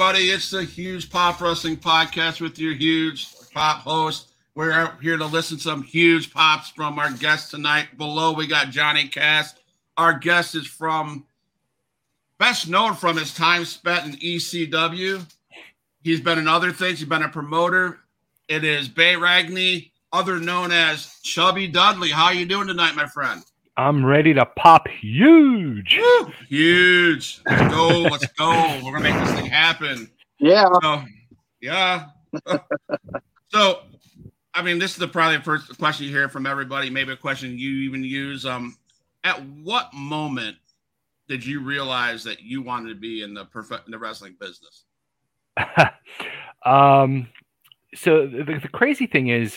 everybody. It's the Huge Pop Wrestling Podcast with your huge pop host. We're here to listen to some huge pops from our guest tonight. Below, we got Johnny Cass. Our guest is from, best known from his time spent in ECW. He's been in other things. He's been a promoter. It is Bay Ragni, other known as Chubby Dudley. How you doing tonight, my friend? I'm ready to pop huge. Woo, huge. Let's go. Let's go. We're gonna make this thing happen. Yeah. So, yeah. so, I mean, this is the probably the first question you hear from everybody. Maybe a question you even use. Um, at what moment did you realize that you wanted to be in the perfect in the wrestling business? um, so the, the crazy thing is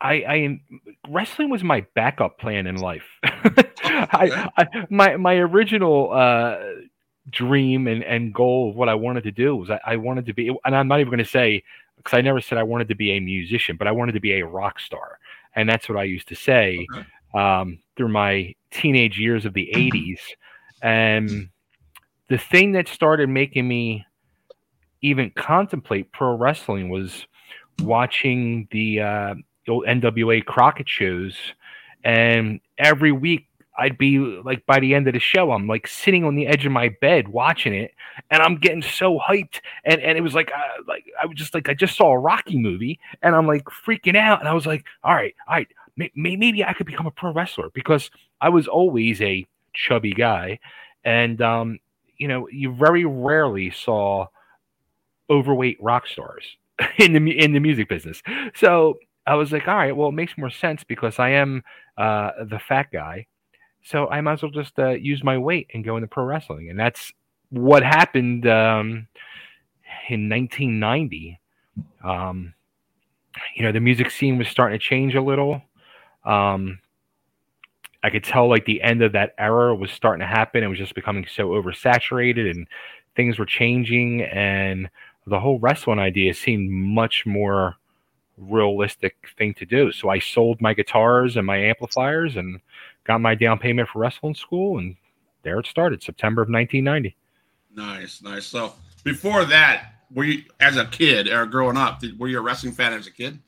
I, I wrestling was my backup plan in life. I, I, my my original uh, dream and, and goal of what I wanted to do was I, I wanted to be, and I'm not even going to say because I never said I wanted to be a musician, but I wanted to be a rock star, and that's what I used to say okay. um, through my teenage years of the '80s. And the thing that started making me even contemplate pro wrestling was watching the uh, old NWA Crockett shows, and every week I'd be like by the end of the show, I'm like sitting on the edge of my bed watching it, and I'm getting so hyped, and and it was like uh, like I was just like I just saw a Rocky movie, and I'm like freaking out, and I was like, all right, all right, may- maybe I could become a pro wrestler because I was always a chubby guy, and um, you know, you very rarely saw overweight rock stars in the in the music business, so I was like, all right, well, it makes more sense because I am uh, the fat guy. So I might as well just uh, use my weight and go into pro wrestling. And that's what happened um, in 1990. Um, you know, the music scene was starting to change a little. Um, I could tell like the end of that era was starting to happen. It was just becoming so oversaturated and things were changing. And the whole wrestling idea seemed much more realistic thing to do. So I sold my guitars and my amplifiers and got my down payment for wrestling school, and there it started, September of 1990. Nice, nice. So before that, were you as a kid or growing up? Did, were you a wrestling fan as a kid?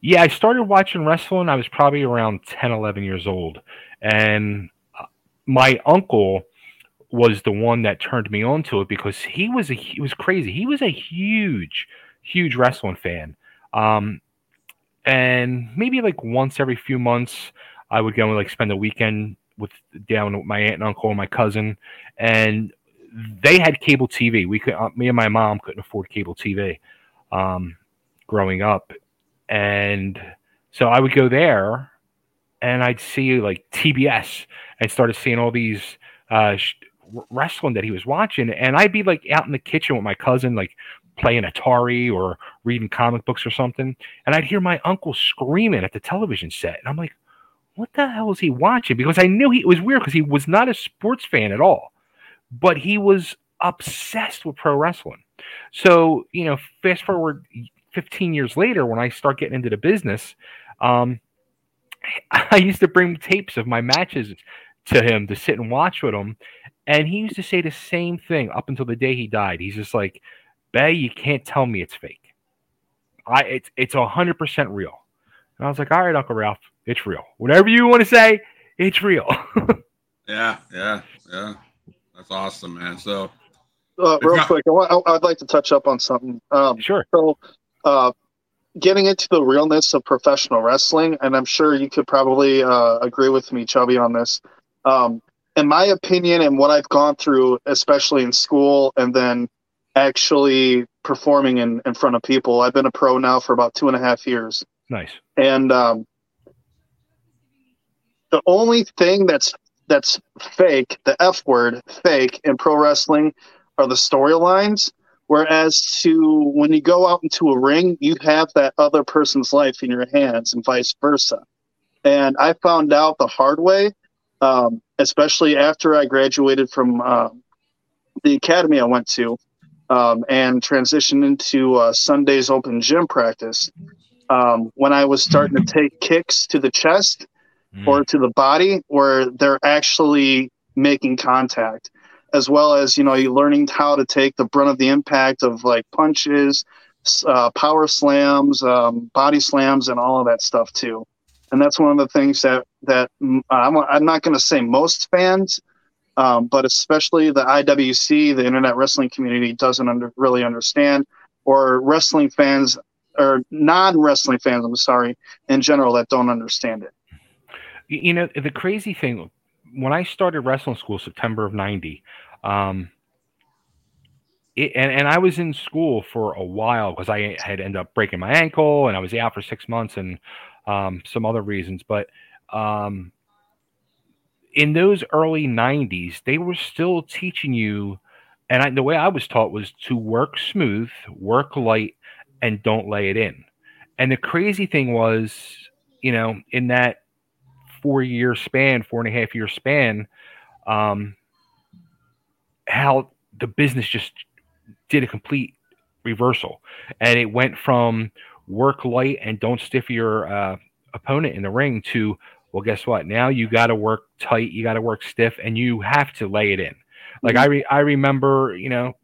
Yeah, I started watching wrestling. I was probably around 10, 11 years old, and uh, my uncle was the one that turned me on to it because he was a he was crazy. He was a huge, huge wrestling fan. Um, and maybe like once every few months, I would go and like spend a weekend with down with my aunt and uncle and my cousin, and they had cable TV. We could, uh, me and my mom couldn't afford cable TV um, growing up, and so I would go there, and I'd see like TBS, and started seeing all these uh, wrestling that he was watching, and I'd be like out in the kitchen with my cousin, like playing Atari or reading comic books or something, and I'd hear my uncle screaming at the television set, and I'm like, "What the hell is he watching?" Because I knew he it was weird because he was not a sports fan at all, but he was obsessed with pro wrestling. So you know, fast forward 15 years later, when I start getting into the business, um, I used to bring tapes of my matches to him to sit and watch with him. And he used to say the same thing up until the day he died. He's just like, Bay, you can't tell me it's fake. I it's it's hundred percent real. And I was like, all right, Uncle Ralph, it's real. Whatever you want to say, it's real. yeah, yeah, yeah. That's awesome, man. So, uh, real got- quick, I would like to touch up on something. Um, sure. So, uh, getting into the realness of professional wrestling, and I'm sure you could probably uh, agree with me, Chubby, on this. Um, in my opinion, and what I've gone through, especially in school, and then actually performing in, in front of people. I've been a pro now for about two and a half years. Nice. And um, the only thing that's that's fake, the F word, fake in pro wrestling, are the storylines. Whereas to when you go out into a ring, you have that other person's life in your hands, and vice versa. And I found out the hard way, um, especially after I graduated from uh, the academy I went to um, and transitioned into uh, Sunday's open gym practice. Um, when I was starting to take kicks to the chest mm. or to the body, where they're actually making contact. as well as you know you learning how to take the brunt of the impact of like punches, uh, power slams, um, body slams, and all of that stuff too. And that's one of the things that that I'm, I'm not going to say most fans, um, but especially the IWC, the Internet Wrestling community, doesn't under, really understand, or wrestling fans or non-wrestling fans. I'm sorry, in general, that don't understand it. You know, the crazy thing when I started wrestling school, September of '90. Um, it, and, and I was in school for a while because I had ended up breaking my ankle and I was out for six months and um, some other reasons. But um, in those early 90s, they were still teaching you. And I, the way I was taught was to work smooth, work light, and don't lay it in. And the crazy thing was, you know, in that four year span, four and a half year span, um, how the business just did a complete reversal. And it went from work light and don't stiff your uh, opponent in the ring to, well, guess what? Now you got to work tight, you got to work stiff, and you have to lay it in. Like mm-hmm. I, re- I remember, you know,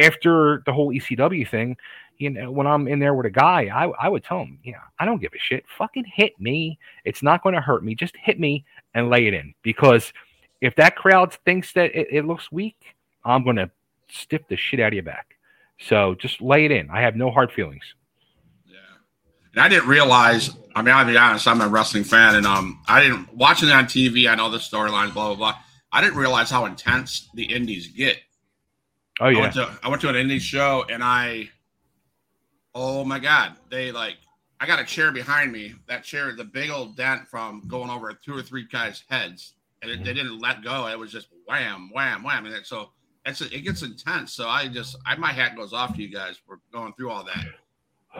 after the whole ECW thing, you know, when I'm in there with a guy, I, I would tell him, you know, I don't give a shit. Fucking hit me. It's not going to hurt me. Just hit me and lay it in. Because if that crowd thinks that it, it looks weak, I'm going to stiff the shit out of your back. So just lay it in. I have no hard feelings. And I didn't realize, I mean, I'll be honest, I'm a wrestling fan and um I didn't watching it on TV, I know the storylines, blah, blah, blah. I didn't realize how intense the indies get. Oh yeah. I went to, I went to an indie show and I oh my god, they like I got a chair behind me. That chair, the big old dent from going over two or three guys' heads, and it, they didn't let go. It was just wham, wham, wham, and it, so it's it gets intense. So I just I my hat goes off to you guys for going through all that.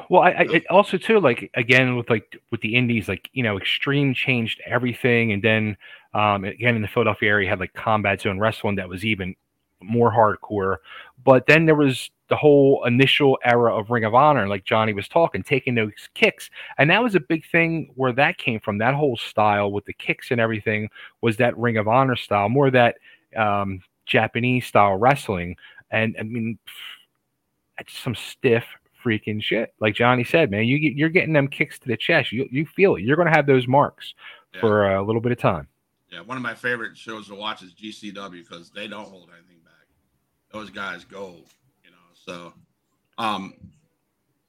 Well, I, I also too like again with like with the indies, like you know, Extreme changed everything, and then um, again in the Philadelphia area had like Combat Zone Wrestling that was even more hardcore. But then there was the whole initial era of Ring of Honor, like Johnny was talking, taking those kicks. And that was a big thing where that came from. That whole style with the kicks and everything was that Ring of Honor style, more that um, Japanese style wrestling. And I mean, it's some stiff freaking shit. Like Johnny said, man, you you're getting them kicks to the chest. You you feel it. You're going to have those marks yeah. for a little bit of time. Yeah, one of my favorite shows to watch is GCW because they don't hold anything back. Those guys go, you know. So, um,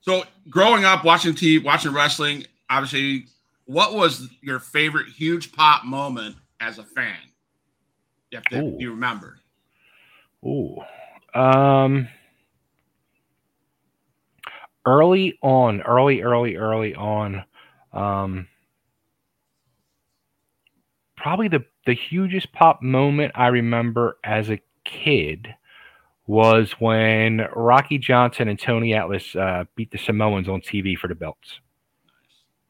so growing up watching TV, watching wrestling, obviously, what was your favorite huge pop moment as a fan? You have to, you remember? Ooh. Um, early on, early, early, early on, um, probably the, the hugest pop moment I remember as a kid was when Rocky Johnson and Tony Atlas uh, beat the Samoans on TV for the belts. Nice.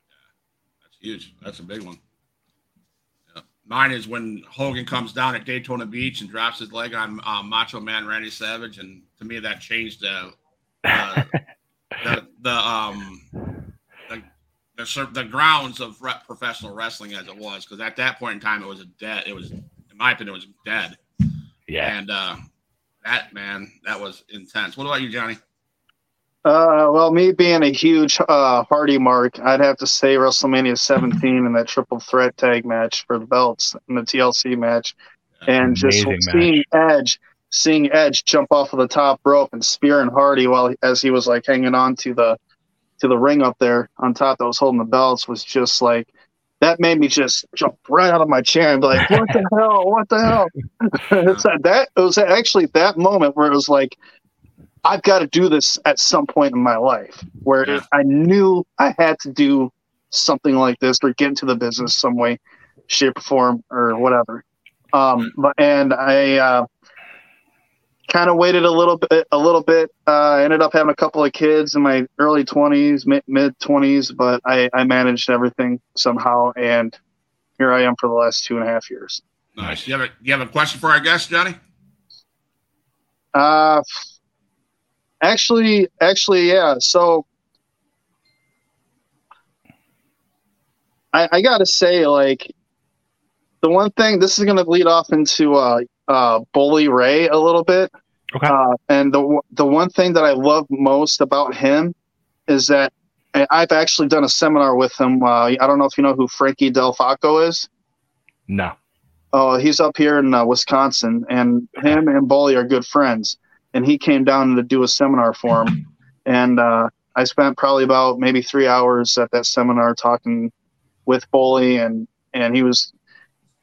Yeah. That's huge. That's a big one. Mine is when Hogan comes down at Daytona Beach and drops his leg on um, Macho Man Randy Savage, and to me that changed the uh, the, the um the, the, the grounds of professional wrestling as it was because at that point in time it was a dead it was in my opinion it was dead. Yeah. And uh that man that was intense. What about you Johnny? Uh, well, me being a huge uh, Hardy mark, I'd have to say WrestleMania 17 and that triple threat tag match for the belts and the TLC match, and just seeing Edge, seeing Edge jump off of the top rope and spearing Hardy while as he was like hanging on to the to the ring up there on top that was holding the belts was just like that made me just jump right out of my chair and be like, "What the hell? What the hell?" it's that it was actually that moment where it was like I've got to do this at some point in my life where yeah. I knew I had to do something like this or get into the business some way, shape, or form, or whatever. Um, but and I uh, kind of waited a little bit, a little bit. Uh, ended up having a couple of kids in my early twenties, mid twenties, but I, I managed everything somehow, and here I am for the last two and a half years. Nice. You have a you have a question for our guest, Johnny? Uh Actually, actually, yeah. So I, I got to say, like, the one thing this is going to lead off into uh, uh, Bully Ray a little bit. Okay. Uh, and the the one thing that I love most about him is that I've actually done a seminar with him. Uh, I don't know if you know who Frankie Del Falco is. No. Oh, he's up here in uh, Wisconsin, and him and Bully are good friends. And he came down to do a seminar for him, and uh, I spent probably about maybe three hours at that seminar talking with Bully, and and he was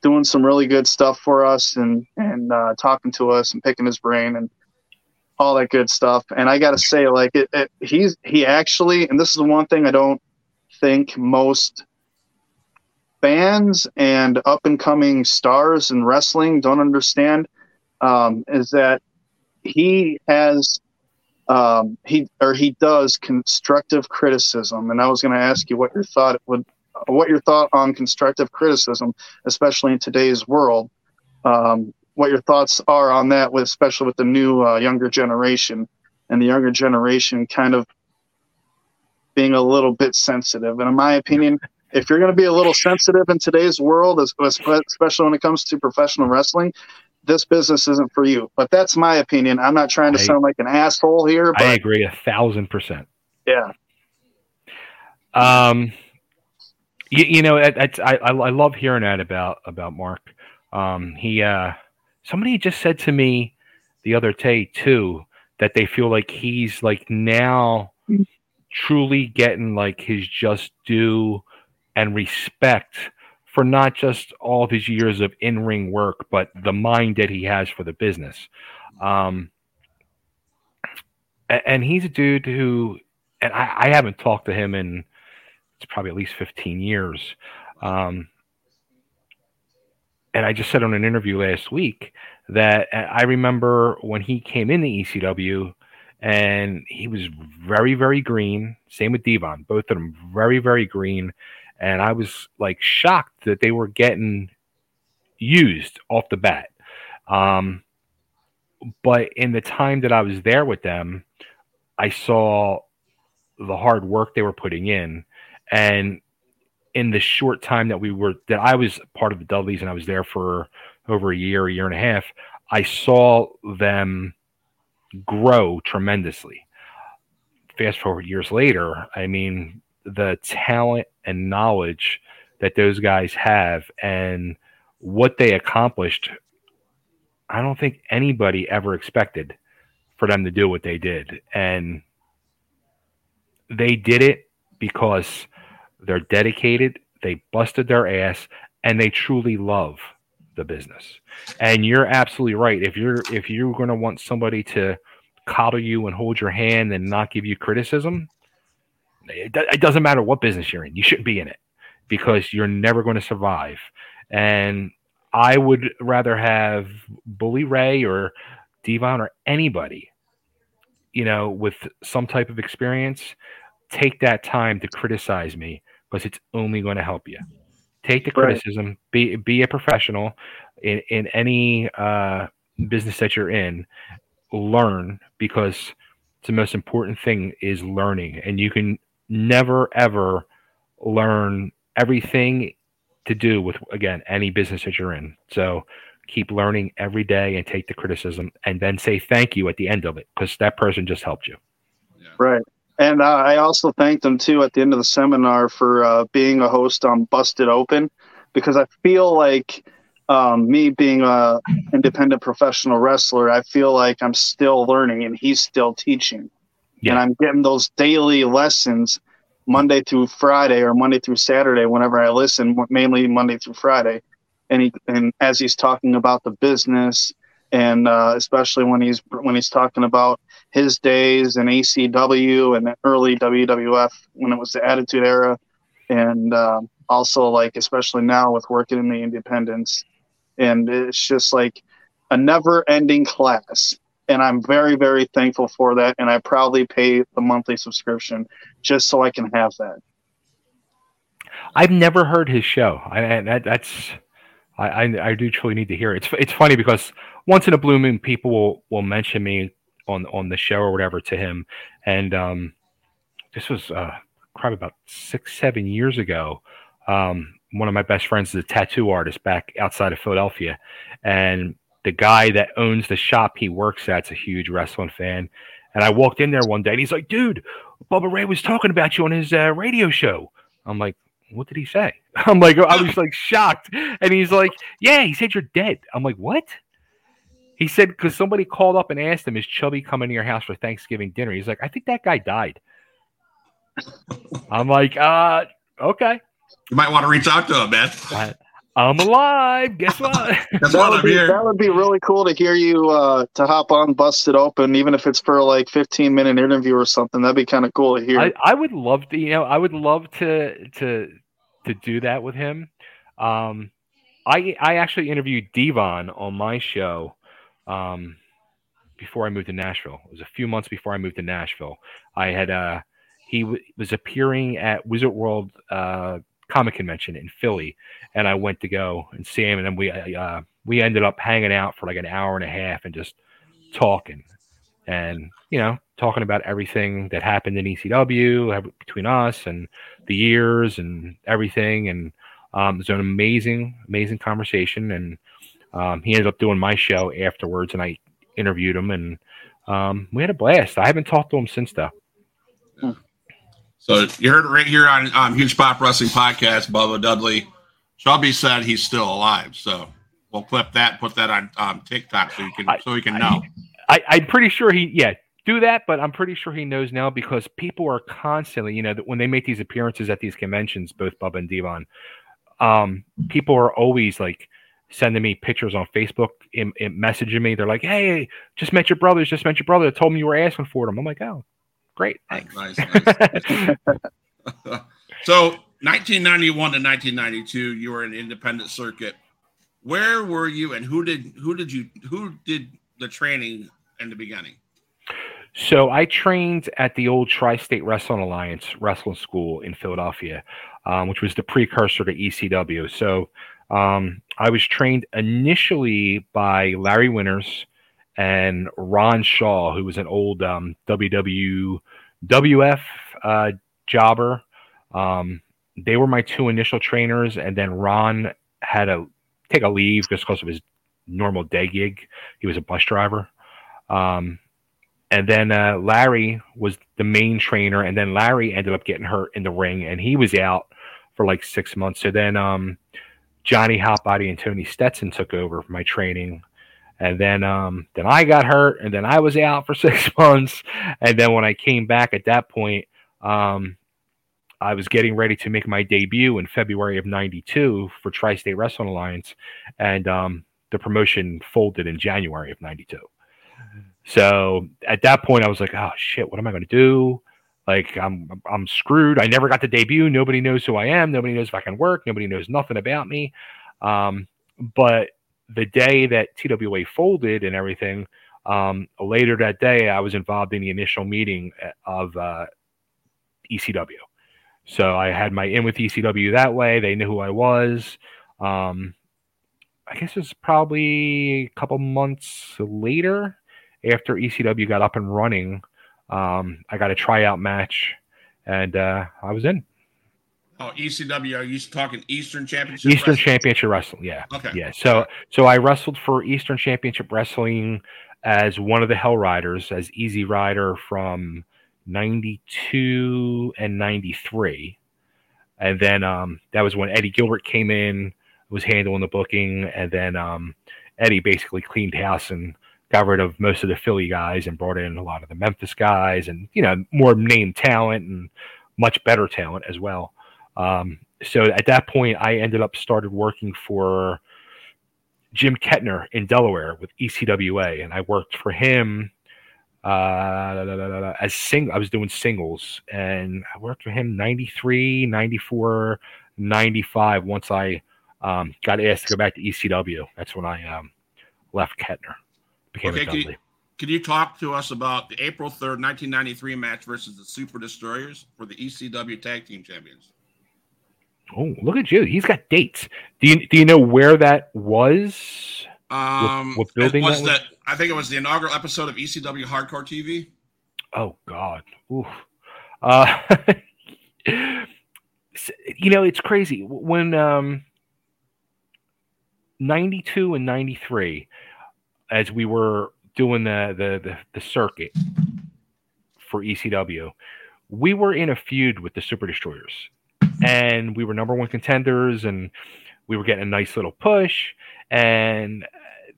doing some really good stuff for us, and and uh, talking to us and picking his brain and all that good stuff. And I got to say, like it, it, he's he actually, and this is the one thing I don't think most fans and up and coming stars in wrestling don't understand um, is that he has um, he or he does constructive criticism. And I was going to ask you what your thought would what your thought on constructive criticism, especially in today's world. Um, what your thoughts are on that, with especially with the new uh, younger generation and the younger generation kind of being a little bit sensitive. And in my opinion, if you're going to be a little sensitive in today's world, especially when it comes to professional wrestling, this business isn't for you. But that's my opinion. I'm not trying to I, sound like an asshole here. But I agree a thousand percent. Yeah. Um, you, you know, I, I, I love hearing that about about Mark. Um, he uh, somebody just said to me the other day too that they feel like he's like now truly getting like his just due and respect for not just all of his years of in-ring work, but the mind that he has for the business. Um, and he's a dude who, and I, I haven't talked to him in it's probably at least 15 years. Um, and I just said on an interview last week that I remember when he came in the ECW and he was very, very green. Same with Devon, both of them very, very green. And I was like shocked that they were getting used off the bat. Um, but in the time that I was there with them, I saw the hard work they were putting in and in the short time that we were that I was part of the Dudleys and I was there for over a year, a year and a half, I saw them grow tremendously. Fast forward years later, I mean, the talent and knowledge that those guys have and what they accomplished, I don't think anybody ever expected for them to do what they did. And they did it because they're dedicated, they busted their ass, and they truly love the business. And you're absolutely right. If you're if you're going to want somebody to coddle you and hold your hand and not give you criticism, it, it doesn't matter what business you're in. You shouldn't be in it because you're never going to survive. And I would rather have Bully Ray or Devon or anybody, you know, with some type of experience, take that time to criticize me because it's only going to help you. Take the criticism, right. be be a professional in in any uh, business that you're in. Learn because the most important thing is learning, and you can never ever learn everything to do with again any business that you're in. So keep learning every day and take the criticism and then say thank you at the end of it because that person just helped you. Right. And uh, I also thanked them too at the end of the seminar for uh, being a host on Busted Open, because I feel like um, me being a independent professional wrestler, I feel like I'm still learning and he's still teaching, yeah. and I'm getting those daily lessons Monday through Friday or Monday through Saturday whenever I listen, mainly Monday through Friday, and he and as he's talking about the business and uh, especially when he's when he's talking about his days in ECW and the early WWF when it was the Attitude Era, and uh, also like especially now with working in the independents, and it's just like a never-ending class. And I'm very, very thankful for that, and I proudly pay the monthly subscription just so I can have that. I've never heard his show. I, that, that's I, I, I do truly need to hear it. It's it's funny because once in a blue moon, people will will mention me on on the show or whatever to him, and um, this was uh, probably about six seven years ago. Um, one of my best friends is a tattoo artist back outside of Philadelphia, and the guy that owns the shop he works at's a huge wrestling fan. And I walked in there one day and he's like, dude, Bubba Ray was talking about you on his uh, radio show. I'm like, what did he say? I'm like, I was like shocked. And he's like, yeah, he said you're dead. I'm like, what? He said, because somebody called up and asked him, is Chubby coming to your house for Thanksgiving dinner? He's like, I think that guy died. I'm like, uh, okay. You might want to reach out to him, man. I, I'm alive. Guess what? That's That what would, I'm be, here. that would be really cool to hear you uh, to hop on, Busted Open, even if it's for like 15 minute interview or something. That'd be kind of cool to hear. I, I would love to, you know, I would love to to to do that with him. Um, I I actually interviewed Devon on my show um, before I moved to Nashville. It was a few months before I moved to Nashville. I had uh, he w- was appearing at Wizard World uh, Comic Convention in Philly, and I went to go and see him, and then we uh, we ended up hanging out for like an hour and a half and just talking, and you know, talking about everything that happened in ECW between us and the years and everything, and um, it was an amazing, amazing conversation, and um, he ended up doing my show afterwards, and I interviewed him, and um, we had a blast. I haven't talked to him since though. So you heard it right here on um, Huge Pop Wrestling Podcast. Bubba Dudley, Shelby said he's still alive. So we'll clip that, put that on um, TikTok so you can I- so you can I- know. I, I'm pretty sure he, yeah, do that, but I'm pretty sure he knows now because people are constantly, you know, that when they make these appearances at these conventions, both Bubba and Devon, um, people are always like sending me pictures on Facebook, in, in messaging me. They're like, "Hey, just met your brothers. Just met your brother. Told me you were asking for them." I'm like, "Oh, great, thanks." Nice, nice. so 1991 to 1992, you were in independent circuit. Where were you, and who did who did you who did the training in the beginning? So I trained at the old Tri-State Wrestling Alliance Wrestling School in Philadelphia, um, which was the precursor to ECW. So um, I was trained initially by Larry Winters and Ron Shaw, who was an old um, WWF uh, jobber. Um, they were my two initial trainers, and then Ron had to take a leave just because of his normal day gig. He was a bus driver. Um, and then uh, Larry was the main trainer, and then Larry ended up getting hurt in the ring, and he was out for like six months. So then um, Johnny Hotbody and Tony Stetson took over for my training, and then um, then I got hurt, and then I was out for six months, and then when I came back at that point, um, I was getting ready to make my debut in February of '92 for Tri-State Wrestling Alliance, and um, the promotion folded in January of '92. So at that point, I was like, "Oh shit, what am I going to do?" Like I'm I'm screwed. I never got to debut. Nobody knows who I am. Nobody knows if I can work. Nobody knows nothing about me. Um, but the day that TWA folded and everything, um, later that day, I was involved in the initial meeting of uh, ECW. So I had my in with ECW that way. They knew who I was. Um, I guess it was probably a couple months later after ECW got up and running. Um, I got a tryout match, and uh, I was in Oh, ECW. Are you talking Eastern Championship? Eastern Wrestling? Championship Wrestling. Yeah, Okay. yeah. So so I wrestled for Eastern Championship Wrestling as one of the Hell Riders, as Easy Rider from '92 and '93, and then um, that was when Eddie Gilbert came in, was handling the booking, and then um, Eddie basically cleaned house and got rid of most of the Philly guys and brought in a lot of the Memphis guys, and you know more name talent and much better talent as well. Um, so at that point, I ended up started working for Jim Kettner in Delaware with ECWA, and I worked for him uh, as sing. I was doing singles, and I worked for him 93, 94, 95. Once I um, got asked to go back to ECW, that's when I um, left Kettner, became Okay, a can you- Dudley. Can you talk to us about the April 3rd, 1993 match versus the Super Destroyers for the ECW Tag Team Champions? Oh, look at you! He's got dates. Do you do you know where that was? Um, what building was that was? I think it was the inaugural episode of ECW Hardcore TV. Oh God. Oof. Uh, you know, it's crazy when um, 92 and 93, as we were doing the the the, the circuit for ECW, we were in a feud with the Super Destroyers, and we were number one contenders, and we were getting a nice little push, and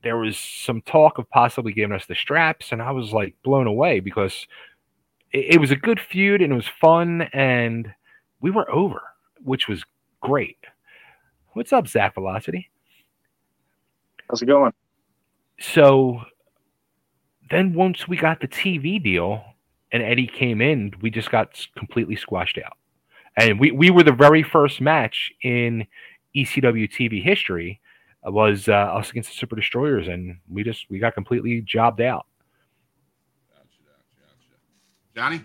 there was some talk of possibly giving us the straps, and I was like blown away because it, it was a good feud and it was fun, and we were over, which was great. What's up, Zach Velocity? How's it going? So then once we got the TV deal and Eddie came in, we just got completely squashed out. And we, we were the very first match in ECW TV history was uh, us against the Super Destroyers, and we just we got completely jobbed out. Johnny.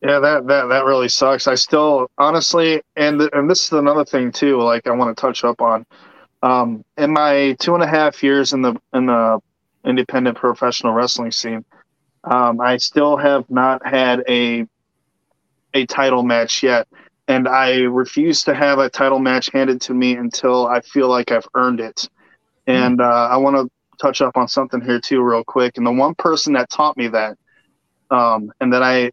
Yeah, that that that really sucks. I still honestly, and and this is another thing too. Like I want to touch up on. Um, in my two and a half years in the in the independent professional wrestling scene, um, I still have not had a a title match yet, and I refuse to have a title match handed to me until I feel like I've earned it. And uh, I want to touch up on something here too, real quick. And the one person that taught me that, um, and that I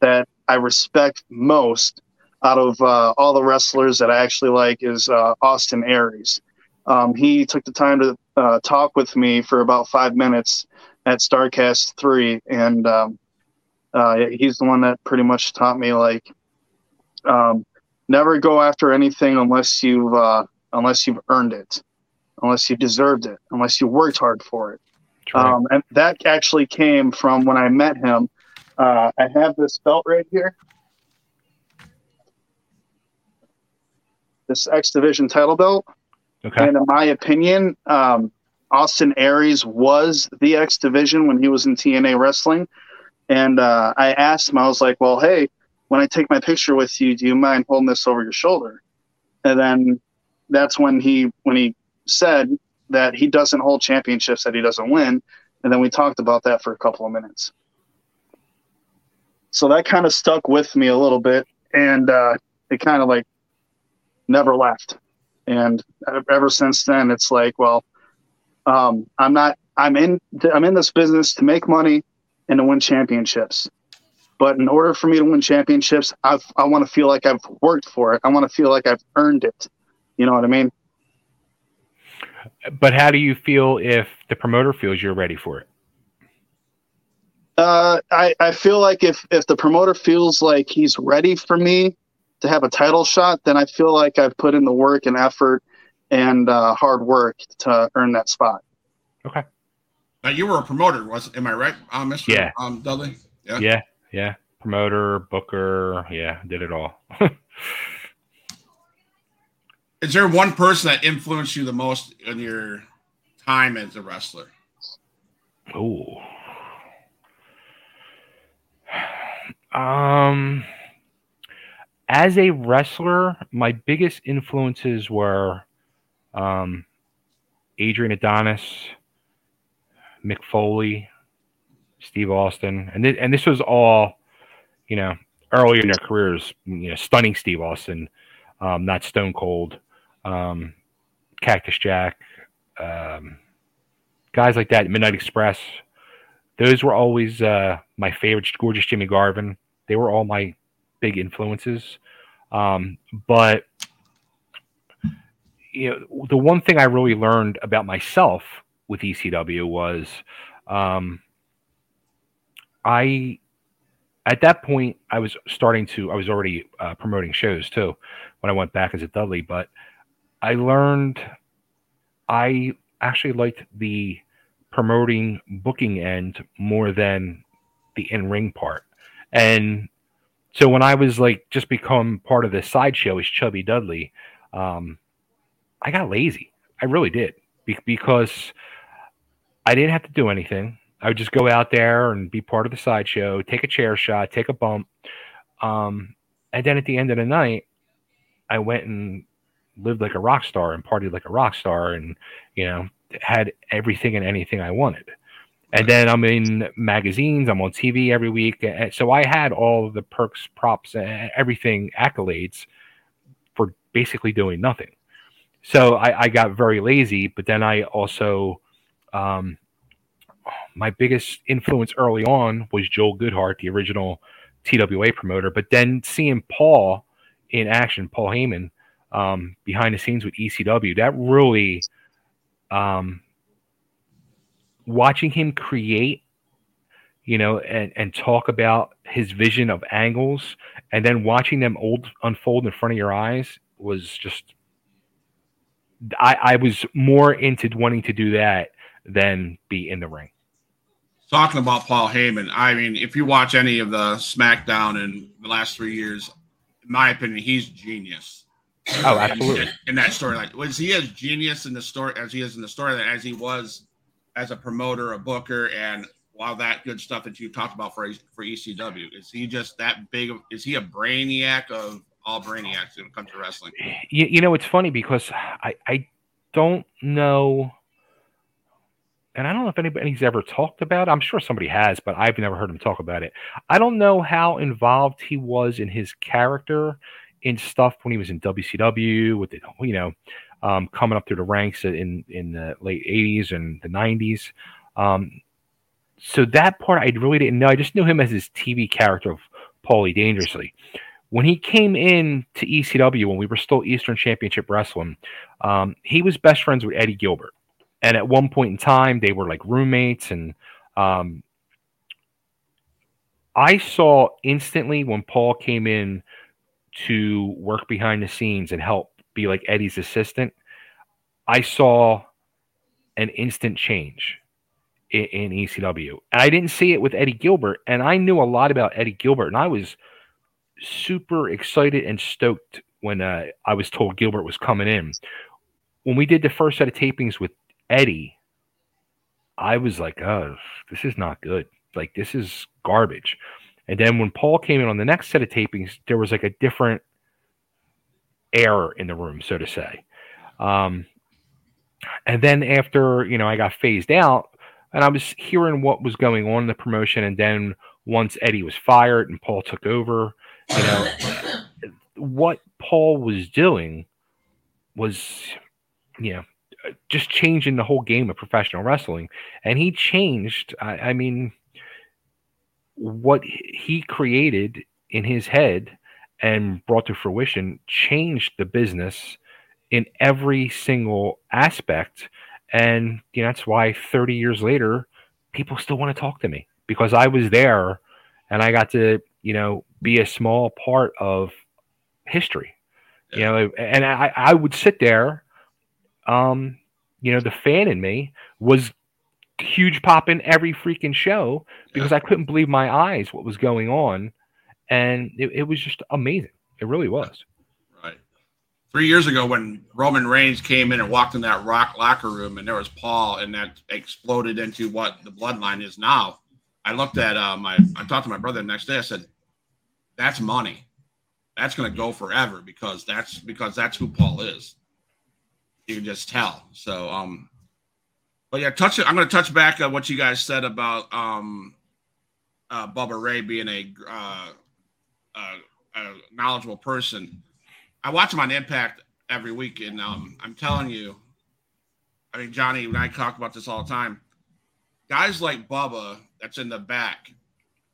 that I respect most out of uh, all the wrestlers that I actually like is uh, Austin Aries. Um, he took the time to uh, talk with me for about five minutes at Starcast three, and um, uh, he's the one that pretty much taught me like um, never go after anything unless you've uh, unless you've earned it, unless you deserved it, unless you worked hard for it. Right. Um, and that actually came from when I met him. Uh, I have this belt right here. This X Division title belt. Okay. And in my opinion, um, Austin Aries was the X Division when he was in TNA Wrestling. And uh, I asked him, I was like, well, hey, when I take my picture with you, do you mind holding this over your shoulder? And then that's when he when he said that he doesn't hold championships that he doesn't win. And then we talked about that for a couple of minutes. So that kind of stuck with me a little bit, and uh, it kind of like never left. And ever since then, it's like, well, um, I'm not. I'm in. I'm in this business to make money and to win championships. But in order for me to win championships, I've, I want to feel like I've worked for it. I want to feel like I've earned it. You know what I mean? But how do you feel if the promoter feels you're ready for it? Uh, I, I feel like if, if the promoter feels like he's ready for me to have a title shot, then I feel like I've put in the work and effort and uh, hard work to earn that spot. Okay. Now you were a promoter, was am I right, uh, Mr. Yeah. Um, Dudley? Yeah. Yeah, yeah. Promoter, booker, yeah, did it all. Is there one person that influenced you the most in your time as a wrestler? Oh. Um, as a wrestler, my biggest influences were um, Adrian Adonis, Mick Foley, Steve Austin, and th- and this was all, you know, earlier in their careers. You know, stunning Steve Austin, um, not Stone Cold, um, Cactus Jack, um, guys like that. Midnight Express. Those were always uh, my favorites. Gorgeous Jimmy Garvin. They were all my big influences. Um, but you know, the one thing I really learned about myself with ECW was um, I at that point I was starting to I was already uh, promoting shows too when I went back as a Dudley, but I learned I actually liked the promoting booking end more than the in ring part, and so when I was like just become part of the sideshow as Chubby Dudley, um, I got lazy. I really did be- because I didn't have to do anything. I would just go out there and be part of the sideshow, take a chair shot, take a bump. Um, and then at the end of the night, I went and lived like a rock star and partied like a rock star and, you know, had everything and anything I wanted. And then I'm in magazines, I'm on TV every week. And so I had all the perks, props, and everything, accolades for basically doing nothing. So I, I got very lazy, but then I also, um, my biggest influence early on was Joel Goodhart, the original TWA promoter. But then seeing Paul in action, Paul Heyman, um, behind the scenes with ECW, that really, um, watching him create, you know, and, and talk about his vision of angles and then watching them old unfold in front of your eyes was just I, I was more into wanting to do that than be in the ring. Talking about Paul Heyman, I mean, if you watch any of the SmackDown in the last three years, in my opinion, he's genius. Oh, absolutely. In, in that story, like was he as genius in the story as he is in the story as he was as a promoter, a booker, and all that good stuff that you talked about for for ECW? Is he just that big? Of, is he a brainiac of all brainiacs when it comes to wrestling? You, you know, it's funny because I I don't know, and I don't know if anybody's ever talked about. it. I'm sure somebody has, but I've never heard him talk about it. I don't know how involved he was in his character in stuff when he was in WCW with it, you know, um, coming up through the ranks in in the late '80s and the '90s. Um, so that part I really didn't know. I just knew him as his TV character of Paulie Dangerously. When he came in to ECW when we were still Eastern Championship Wrestling, um, he was best friends with Eddie Gilbert, and at one point in time they were like roommates. And um, I saw instantly when Paul came in to work behind the scenes and help be like Eddie's assistant. I saw an instant change in, in ECW. And I didn't see it with Eddie Gilbert, and I knew a lot about Eddie Gilbert, and I was super excited and stoked when uh, I was told Gilbert was coming in. When we did the first set of tapings with Eddie, I was like, "Oh, this is not good. Like this is garbage." And then when Paul came in on the next set of tapings, there was like a different air in the room, so to say. Um, and then after you know I got phased out, and I was hearing what was going on in the promotion. And then once Eddie was fired and Paul took over, you know, what Paul was doing was, you know, just changing the whole game of professional wrestling. And he changed, I, I mean, what he created in his head and brought to fruition changed the business in every single aspect and you know, that's why 30 years later, people still want to talk to me because I was there and I got to, you know, be a small part of history. Yeah. You know, and I, I would sit there. Um, you know, the fan in me was huge pop in every freaking show because yeah. I couldn't believe my eyes what was going on. And it, it was just amazing. It really was Right. three years ago when Roman Reigns came in and walked in that rock locker room and there was Paul and that exploded into what the bloodline is now. I looked at uh, my, I talked to my brother the next day. I said, that's money. That's going to go forever because that's because that's who Paul is. You can just tell. So, um, but yeah, touch. I'm going to touch back on what you guys said about um, uh, Bubba Ray being a, uh, uh, a knowledgeable person I watch him on Impact every week, and um, I'm telling you, I mean, Johnny and I talk about this all the time. Guys like Bubba, that's in the back,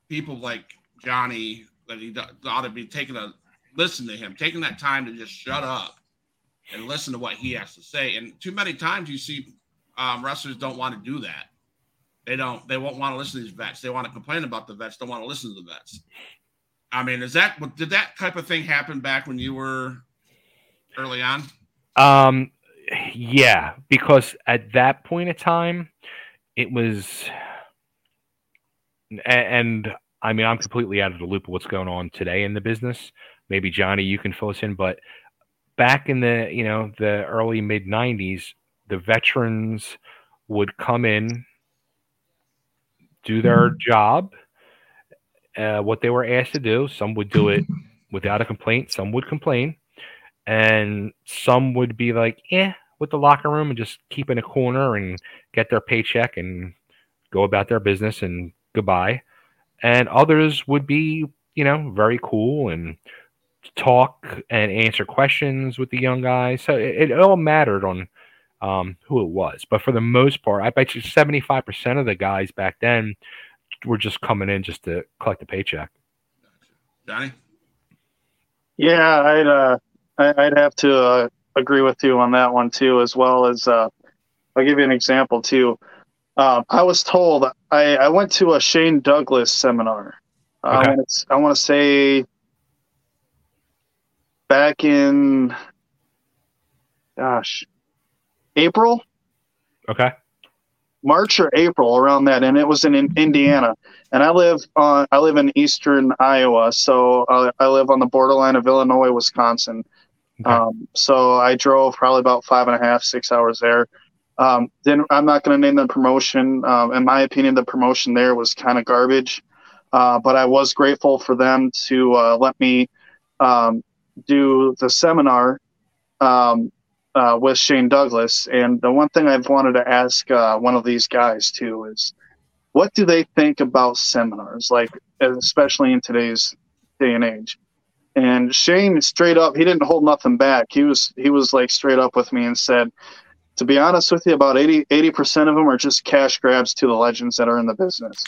people like Johnny, that he ought to be taking a listen to him, taking that time to just shut up and listen to what he has to say. And too many times you see um, wrestlers don't want to do that. They don't. They won't want to listen to these vets. They want to complain about the vets. Don't want to listen to the vets. I mean, is that did that type of thing happen back when you were early on? Um, yeah, because at that point in time, it was, and I mean, I'm completely out of the loop of what's going on today in the business. Maybe Johnny, you can fill us in, but back in the you know the early mid '90s, the veterans would come in, do their mm-hmm. job uh, what they were asked to do. Some would do it without a complaint. Some would complain, and some would be like, "Yeah," with the locker room and just keep in a corner and get their paycheck and go about their business and goodbye. And others would be, you know, very cool and talk and answer questions with the young guys. So it, it all mattered on um, who it was. But for the most part, I bet you 75% of the guys back then were just coming in just to collect a paycheck. Johnny? Yeah, I'd uh, I'd have to uh, agree with you on that one too, as well as uh, I'll give you an example too. Uh, I was told I, I went to a Shane Douglas seminar. Okay. I, want I want to say back in, gosh, April. Okay. March or April around that, and it was in, in Indiana. And I live on I live in eastern Iowa, so I, I live on the borderline of Illinois, Wisconsin. Okay. Um, so I drove probably about five and a half, six hours there. Um, then I'm not going to name the promotion. Um, in my opinion, the promotion there was kind of garbage, uh, but I was grateful for them to uh, let me um, do the seminar um, uh, with Shane Douglas. And the one thing I've wanted to ask uh, one of these guys too is, what do they think about seminars, like especially in today's day and age? And Shane straight up, he didn't hold nothing back. He was he was like straight up with me and said, to be honest with you, about 80 percent of them are just cash grabs to the legends that are in the business.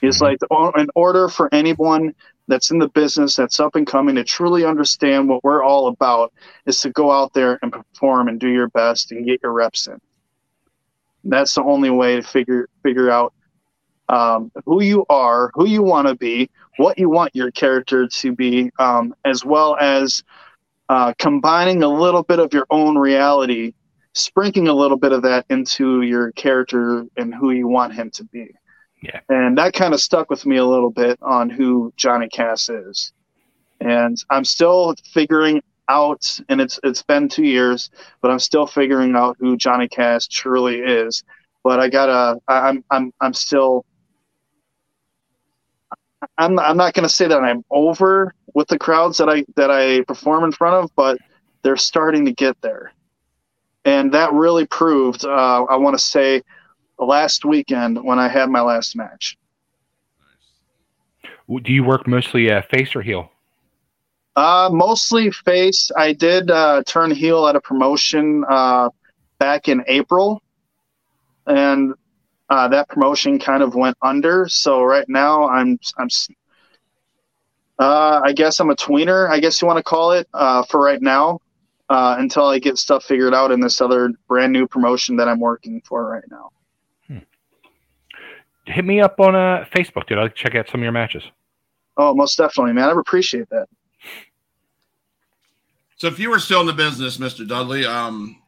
He's mm-hmm. like, in order for anyone that's in the business that's up and coming to truly understand what we're all about is to go out there and perform and do your best and get your reps in. That's the only way to figure figure out um, who you are, who you want to be, what you want your character to be, um, as well as uh, combining a little bit of your own reality, sprinkling a little bit of that into your character and who you want him to be. Yeah. And that kind of stuck with me a little bit on who Johnny Cass is. And I'm still figuring out and it's it's been 2 years, but I'm still figuring out who Johnny Cass truly is. But I got to I'm I'm I'm still I'm I'm not going to say that I'm over with the crowds that I that I perform in front of, but they're starting to get there. And that really proved uh, I want to say last weekend when I had my last match. Do you work mostly uh, face or heel? Uh, mostly face. I did uh, turn heel at a promotion uh, back in April, and uh, that promotion kind of went under. So right now, I'm I'm. Uh, I guess I'm a tweener. I guess you want to call it uh, for right now, uh, until I get stuff figured out in this other brand new promotion that I'm working for right now hit me up on uh, Facebook, dude. I'll check out some of your matches. Oh, most definitely, man. I appreciate that. So, if you were still in the business, Mister Dudley, um,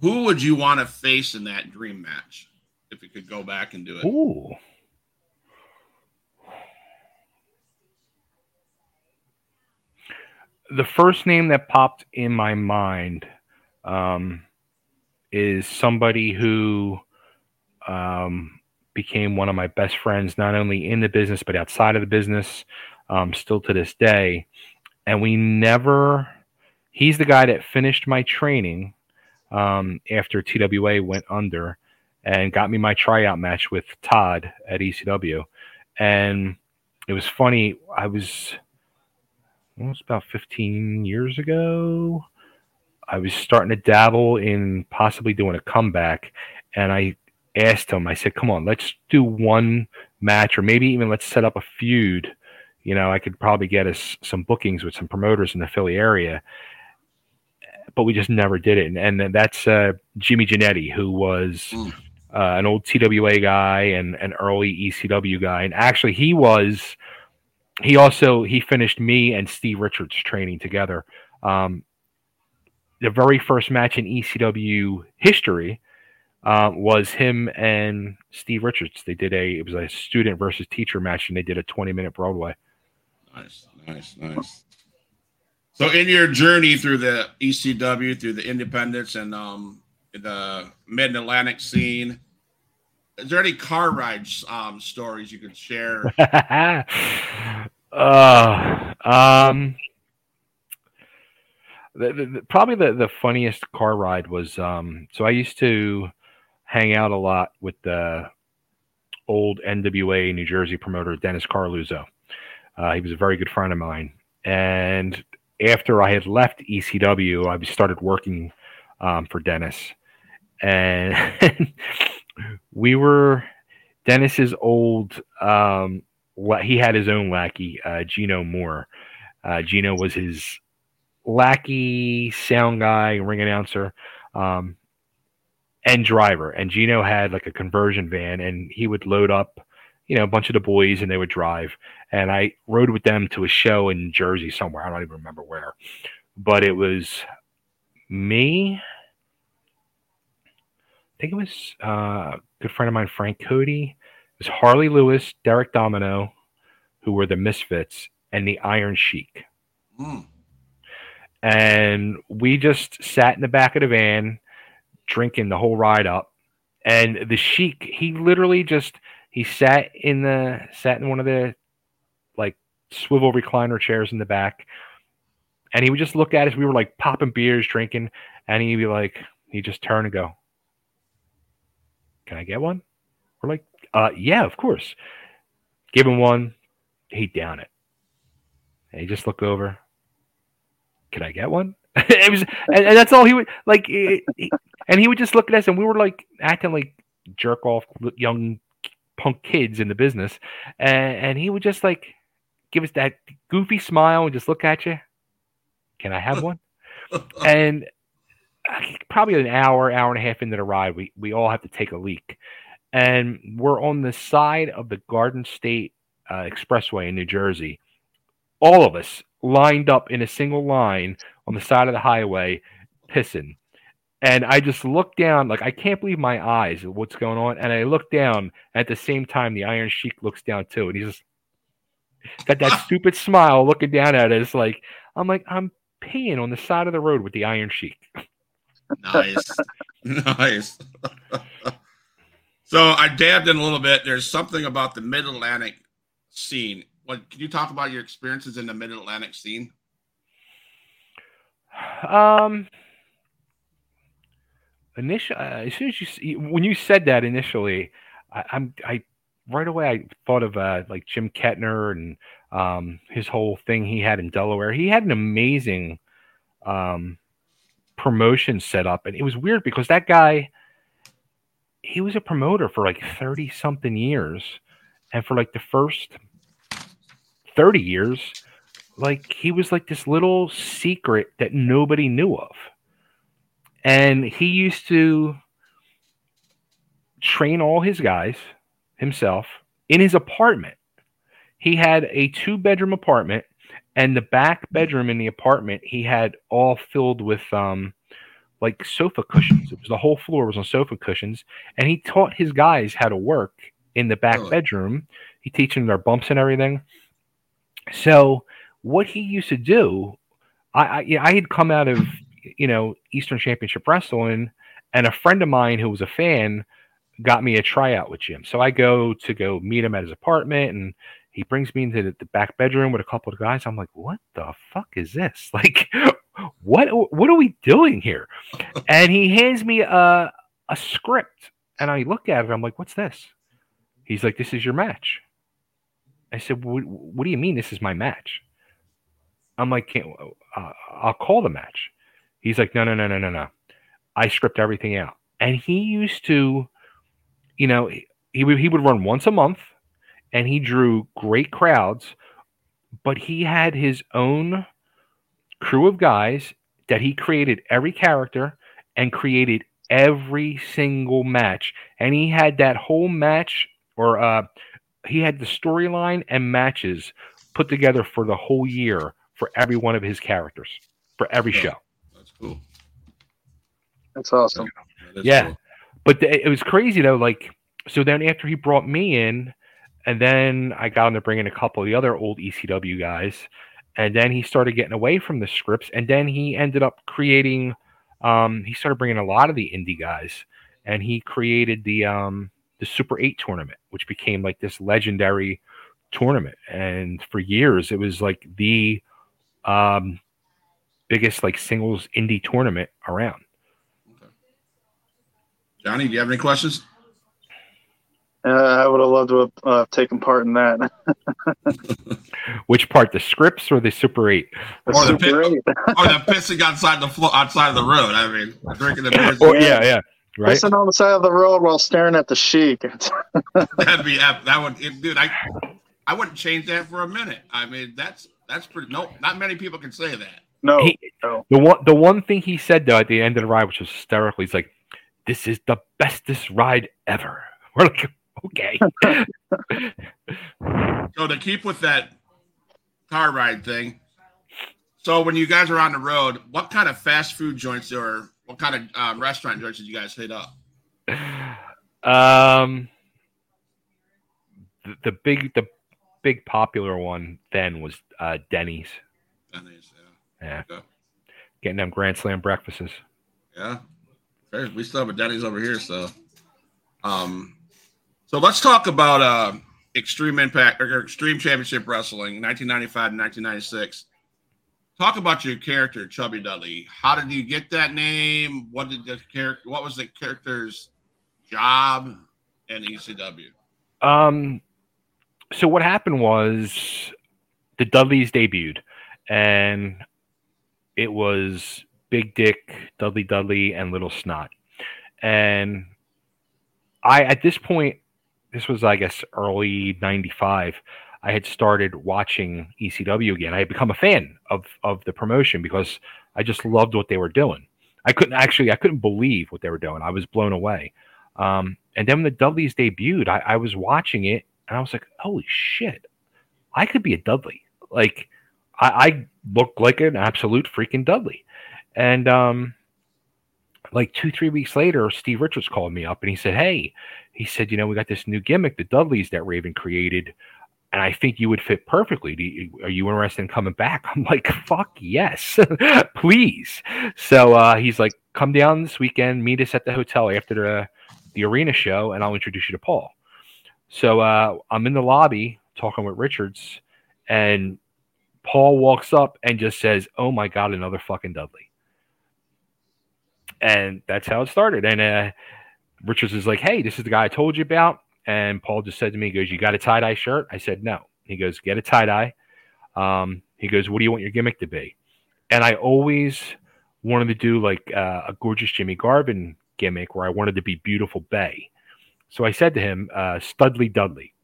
who would you want to face in that dream match if you could go back and do it? Ooh. The first name that popped in my mind um, is somebody who um, became one of my best friends, not only in the business, but outside of the business, um, still to this day. And we never, he's the guy that finished my training um, after TWA went under and got me my tryout match with Todd at ECW. And it was funny. I was, it was about 15 years ago. I was starting to dabble in possibly doing a comeback, and I asked him, I said, come on, let's do one match or maybe even let's set up a feud. You know, I could probably get us some bookings with some promoters in the Philly area. But we just never did it. And, and that's uh, Jimmy Jannetty, who was mm. uh, an old TWA guy and an early ECW guy. And actually, he was, he also, he finished me and Steve Richards training together. Um, the very first match in ECW history uh, was him and Steve Richards. They did a it was a student versus teacher match, and they did a 20 minute Broadway. Nice, nice, nice. So, in your journey through the ECW, through the independents, and um, the Mid Atlantic scene, is there any car rides um, stories you could share? uh, um, the, the, the, probably the, the funniest car ride was um, so I used to hang out a lot with the old NWA New Jersey promoter Dennis Coralluzzo. Uh, he was a very good friend of mine, and after I had left ECW, I started working um, for Dennis, and we were Dennis's old. Um, he had his own lackey, uh, Gino Moore. Uh, Gino was his lackey, sound guy, ring announcer, um, and driver. And Gino had like a conversion van, and he would load up, you know, a bunch of the boys, and they would drive. And I rode with them to a show in Jersey somewhere. I don't even remember where, but it was me. I think it was uh, a good friend of mine, Frank Cody. It was Harley Lewis, Derek Domino, who were the Misfits, and the Iron Sheik. Mm. And we just sat in the back of the van, drinking the whole ride up. And the Sheik, he literally just he sat in the sat in one of the like swivel recliner chairs in the back, and he would just look at us. We were like popping beers, drinking, and he'd be like, he just turn and go, "Can I get one?" We're like, "Uh, yeah, of course." Give him one. He'd down it. And he just looked over. Can I get one? it was, and, and, that's all he would like. And he would just look at us, and we were like acting like jerk off young punk kids in the business, and, and he would just like give us that goofy smile and just look at you. Can I have one? and probably an hour, hour and a half into the ride, we we all have to take a leak, and we're on the side of the Garden State uh, Expressway in New Jersey, all of us lined up in a single line on the side of the highway, pissing. And I just looked down, like I can't believe my eyes what's going on. And I look down at the same time the Iron Sheik looks down too, and he's just got that stupid smile looking down at us. Like I'm like I'm peeing on the side of the road with the Iron Sheik. nice, nice. so I dabbed in a little bit. There's something about the Mid Atlantic scene what can you talk about your experiences in the Mid Atlantic scene? Um, initially, uh, as soon as you when you said that initially, I, am I right away I thought of uh, like Jim Kettner and um, his whole thing he had in Delaware. He had an amazing um, promotion set up, and it was weird because that guy he was a promoter for like 30 something years and for like the first 30 years, like he was like this little secret that nobody knew of. And he used to train all his guys himself in his apartment. He had a two bedroom apartment, and the back bedroom in the apartment he had all filled with um like sofa cushions. It was the whole floor was on sofa cushions, and he taught his guys how to work in the back bedroom. He teaching them their bumps and everything. So what he used to do, I, I, I had come out of you know Eastern Championship Wrestling, and a friend of mine who was a fan got me a tryout with Jim. So I go to go meet him at his apartment, and he brings me into the, back bedroom with a couple of guys. I'm like, what the fuck is this? Like, what what are we doing here? And he hands me a a script, and I look at it. I'm like, what's this? He's like, this is your match. I said, what, what do you mean this is my match? I'm like, uh, I'll call the match. He's like, no, no, no, no, no, no. I script everything out. And he used to, you know, he would, he would run once a month and he drew great crowds, but he had his own crew of guys that he created every character and created every single match. And he had that whole match or uh, he had the storyline and matches put together for the whole year for every one of his characters for every show. That's cool. That's awesome. That yeah, cool. but the, it was crazy though. Like, so then after he brought me in, and then I got him to bring in a couple of the other old ECW guys, and then he started getting away from the scripts, and then he ended up creating. Um, he started bringing a lot of the indie guys, and he created the um, the Super 8 tournament, which became like this legendary tournament. And for years, it was like the um, biggest like singles indie tournament around. Okay. Johnny, do you have any questions? Uh, I would have loved to have uh, taken part in that. Which part, the scripts or the Super Eight? The Or the Super pit- Eight. or the pissing outside the flo- outside of the road. I mean, drinking the beers. Or, yeah, yeah, right. Sitting on the side of the road while staring at the Sheik. That'd be that would it, dude. I I wouldn't change that for a minute. I mean, that's that's pretty. No, not many people can say that. No, He- no. The one, the one thing he said though at the end of the ride, which was hysterical, he's like, "This is the bestest ride ever." We're like, "Okay." So to keep with that car ride thing. So when you guys are on the road, what kind of fast food joints or what kind of uh, restaurant joints did you guys hit up? um, the, the big, the big popular one then was uh, Denny's. Denny's, Yeah, Okay. getting them Grand Slam breakfasts. Yeah. We still have a Denny's over here, so um so let's talk about uh Extreme Impact or Extreme Championship Wrestling, 1995 and 1996. Talk about your character, Chubby Dudley. How did you get that name? What did the character what was the character's job in ECW? Um, so what happened was the Dudleys debuted, and it was Big Dick, Dudley Dudley, and Little Snot. And I, at this point, this was, I guess, early 95. I had started watching ECW again. I had become a fan of, of the promotion because I just loved what they were doing. I couldn't actually, I couldn't believe what they were doing. I was blown away. Um, and then when the Dudleys debuted, I, I was watching it and I was like, holy shit, I could be a Dudley. Like, I, I look like an absolute freaking Dudley. And um, like two, three weeks later, Steve Richards called me up and he said, Hey, he said, you know, we got this new gimmick, the Dudleys that Raven created. And I think you would fit perfectly. You, are you interested in coming back? I'm like, fuck yes, please. So uh, he's like, come down this weekend, meet us at the hotel after the, the arena show, and I'll introduce you to Paul. So uh, I'm in the lobby talking with Richards, and Paul walks up and just says, "Oh my god, another fucking Dudley." And that's how it started. And uh, Richards is like, "Hey, this is the guy I told you about." And Paul just said to me, "He goes, you got a tie dye shirt?" I said, "No." He goes, "Get a tie dye." Um, he goes, "What do you want your gimmick to be?" And I always wanted to do like uh, a gorgeous Jimmy Garvin gimmick where I wanted to be beautiful Bay. So I said to him, uh, Studley Dudley.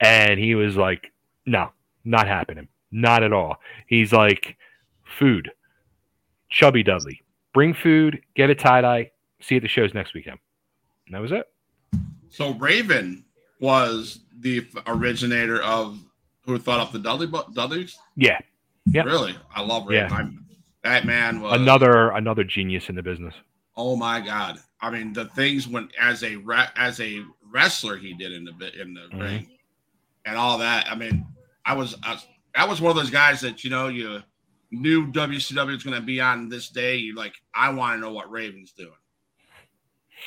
And he was like, no, not happening. Not at all. He's like, food, chubby Dudley. Bring food, get a tie dye, see you at the shows next weekend. And that was it. So Raven was the originator of who thought up the Dudley Dudleys. Yeah. Yeah. Really, I love Raven. Yeah. I'm, that man was Another another genius in the business. Oh my god! I mean, the things when as a as a wrestler he did in the in the Mhm. ring, and all that. I mean, I was, I was I was one of those guys that you know you knew WCW was going to be on this day. You like, I want to know what Raven's doing.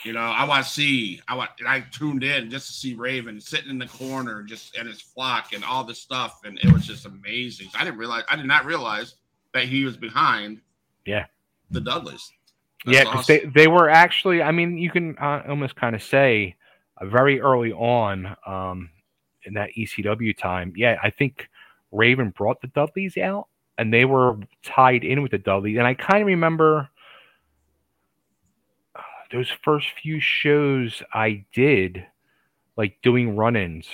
You know, I want to see. I want. And I tuned in just to see Raven sitting in the corner, just and his flock and all this stuff, and it was just amazing. I didn't realize. I did not realize that he was behind. Yeah. The Dudleys. That's yeah, awesome. they, they were actually, I mean, you can uh, almost kind of say uh, very early on um, in that ECW time, yeah, I think Raven brought the Dudleys out and they were tied in with the Dudleys. And I kind of remember uh, those first few shows I did, like doing run ins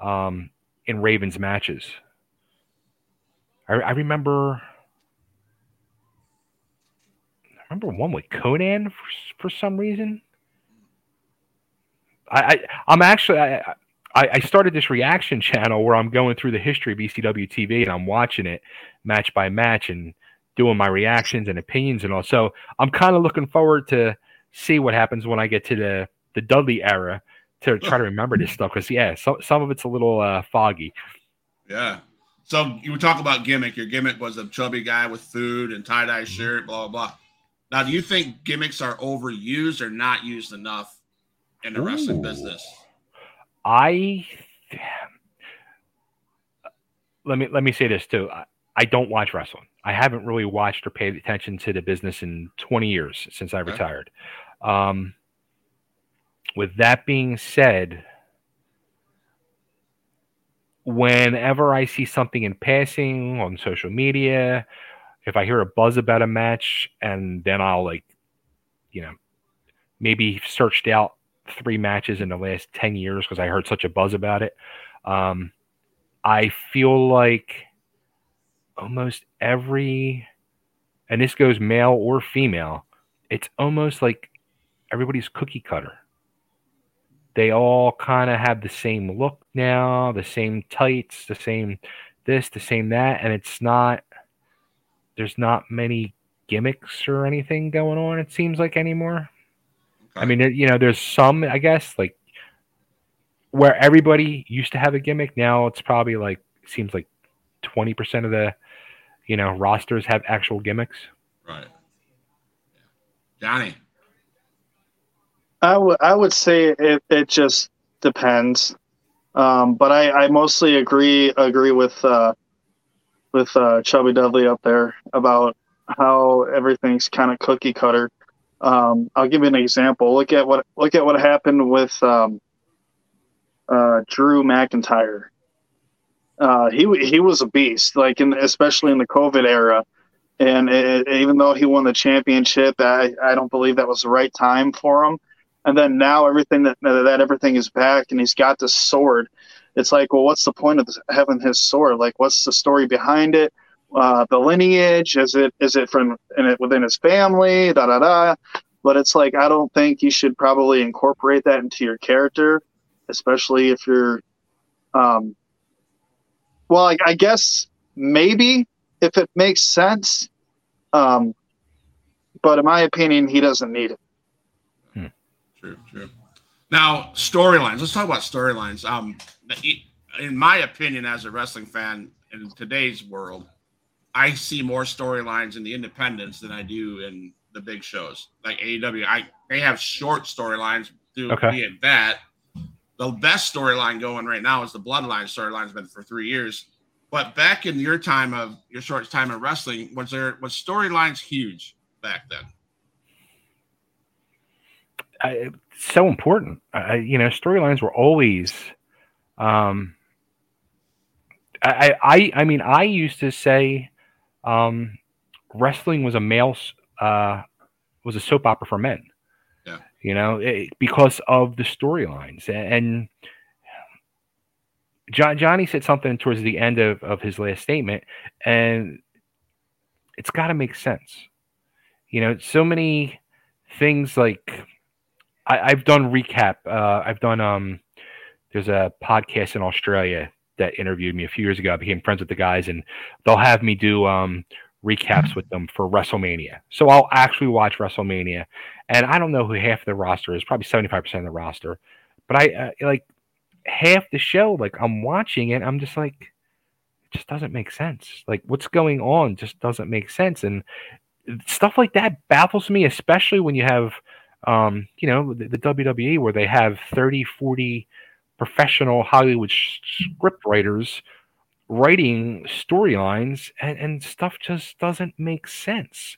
um, in Raven's matches. I, I remember. I remember one with Conan for, for some reason. I, I I'm actually I, I I started this reaction channel where I'm going through the history of ECW TV and I'm watching it match by match and doing my reactions and opinions and all. So I'm kind of looking forward to see what happens when I get to the the Dudley era to try to remember this stuff because yeah, some some of it's a little uh, foggy. Yeah. So you talk about gimmick. Your gimmick was a chubby guy with food and tie dye shirt, blah blah blah. Now, do you think gimmicks are overused or not used enough in the wrestling business? I let me let me say this too. I, I don't watch wrestling. I haven't really watched or paid attention to the business in 20 years since I Okay. retired. Um, with that being said, whenever I see something in passing on social media, if I hear a buzz about a match, and then I'll like, you know, maybe searched out three matches in the last 10 years because I heard such a buzz about it. Um, I feel like almost every, and this goes male or female, it's almost like everybody's cookie cutter. They all kind of have the same look now, the same tights, the same this, the same that, and it's not, there's not many gimmicks or anything going on, it seems like anymore. I mean, you know, there's some, I guess, like where everybody used to have a gimmick. Now it's probably like seems like twenty percent of the, you know, rosters have actual gimmicks. Right. Johnny. I would I would say it, it just depends, um, but I, I mostly agree agree with uh, with uh, Chubby Dudley up there about how everything's kind of cookie cutter. Um, I'll give you an example. Look at what look at what happened with um, uh, Drew McIntyre. Uh, he he was a beast, like in especially in the COVID era, and it, even though he won the championship, I, I don't believe that was the right time for him. And then now everything that that everything is back, and he's got this sword. It's like, well, what's the point of having his sword? Like, what's the story behind it? Uh, the lineage? Is it is it from in it within his family? Da da da. But it's like I don't think you should probably incorporate that into your character, especially if you're. Um, well, I, I guess maybe if it makes sense, um, but in my opinion, he doesn't need it. Hmm. True, true. Now storylines. Let's talk about storylines. Um, in my opinion, as a wrestling fan in today's world, I see more storylines in the independents than I do in the big shows like AEW. I they have short storylines through okay. that. The best storyline going right now is the Bloodline storyline. Has been for three years. But back in your time of your short time in wrestling, was there was storylines huge back then? I, so important. I, you know, storylines were always. Um, I, I I mean, I used to say um, wrestling was a male uh, was a soap opera for men. Yeah. You know, it, because of the storylines and. John, Johnny said something towards the end of, of his last statement, and it's got to make sense. You know, so many things like I, have done recap. Uh, I've done um, there's a podcast in Australia that interviewed me a few years ago. I became friends with the guys, and they'll have me do um, recaps with them for WrestleMania. So I'll actually watch WrestleMania, and I don't know who half the roster is, probably seventy five percent of the roster, but I uh, like half the show. Like I'm watching it, I'm just like, it just doesn't make sense. Like what's going on just doesn't make sense, and stuff like that baffles me, especially when you have. Um, you know, the, the WWE where they have 30, 40 professional Hollywood script writers writing storylines and, and stuff just doesn't make sense.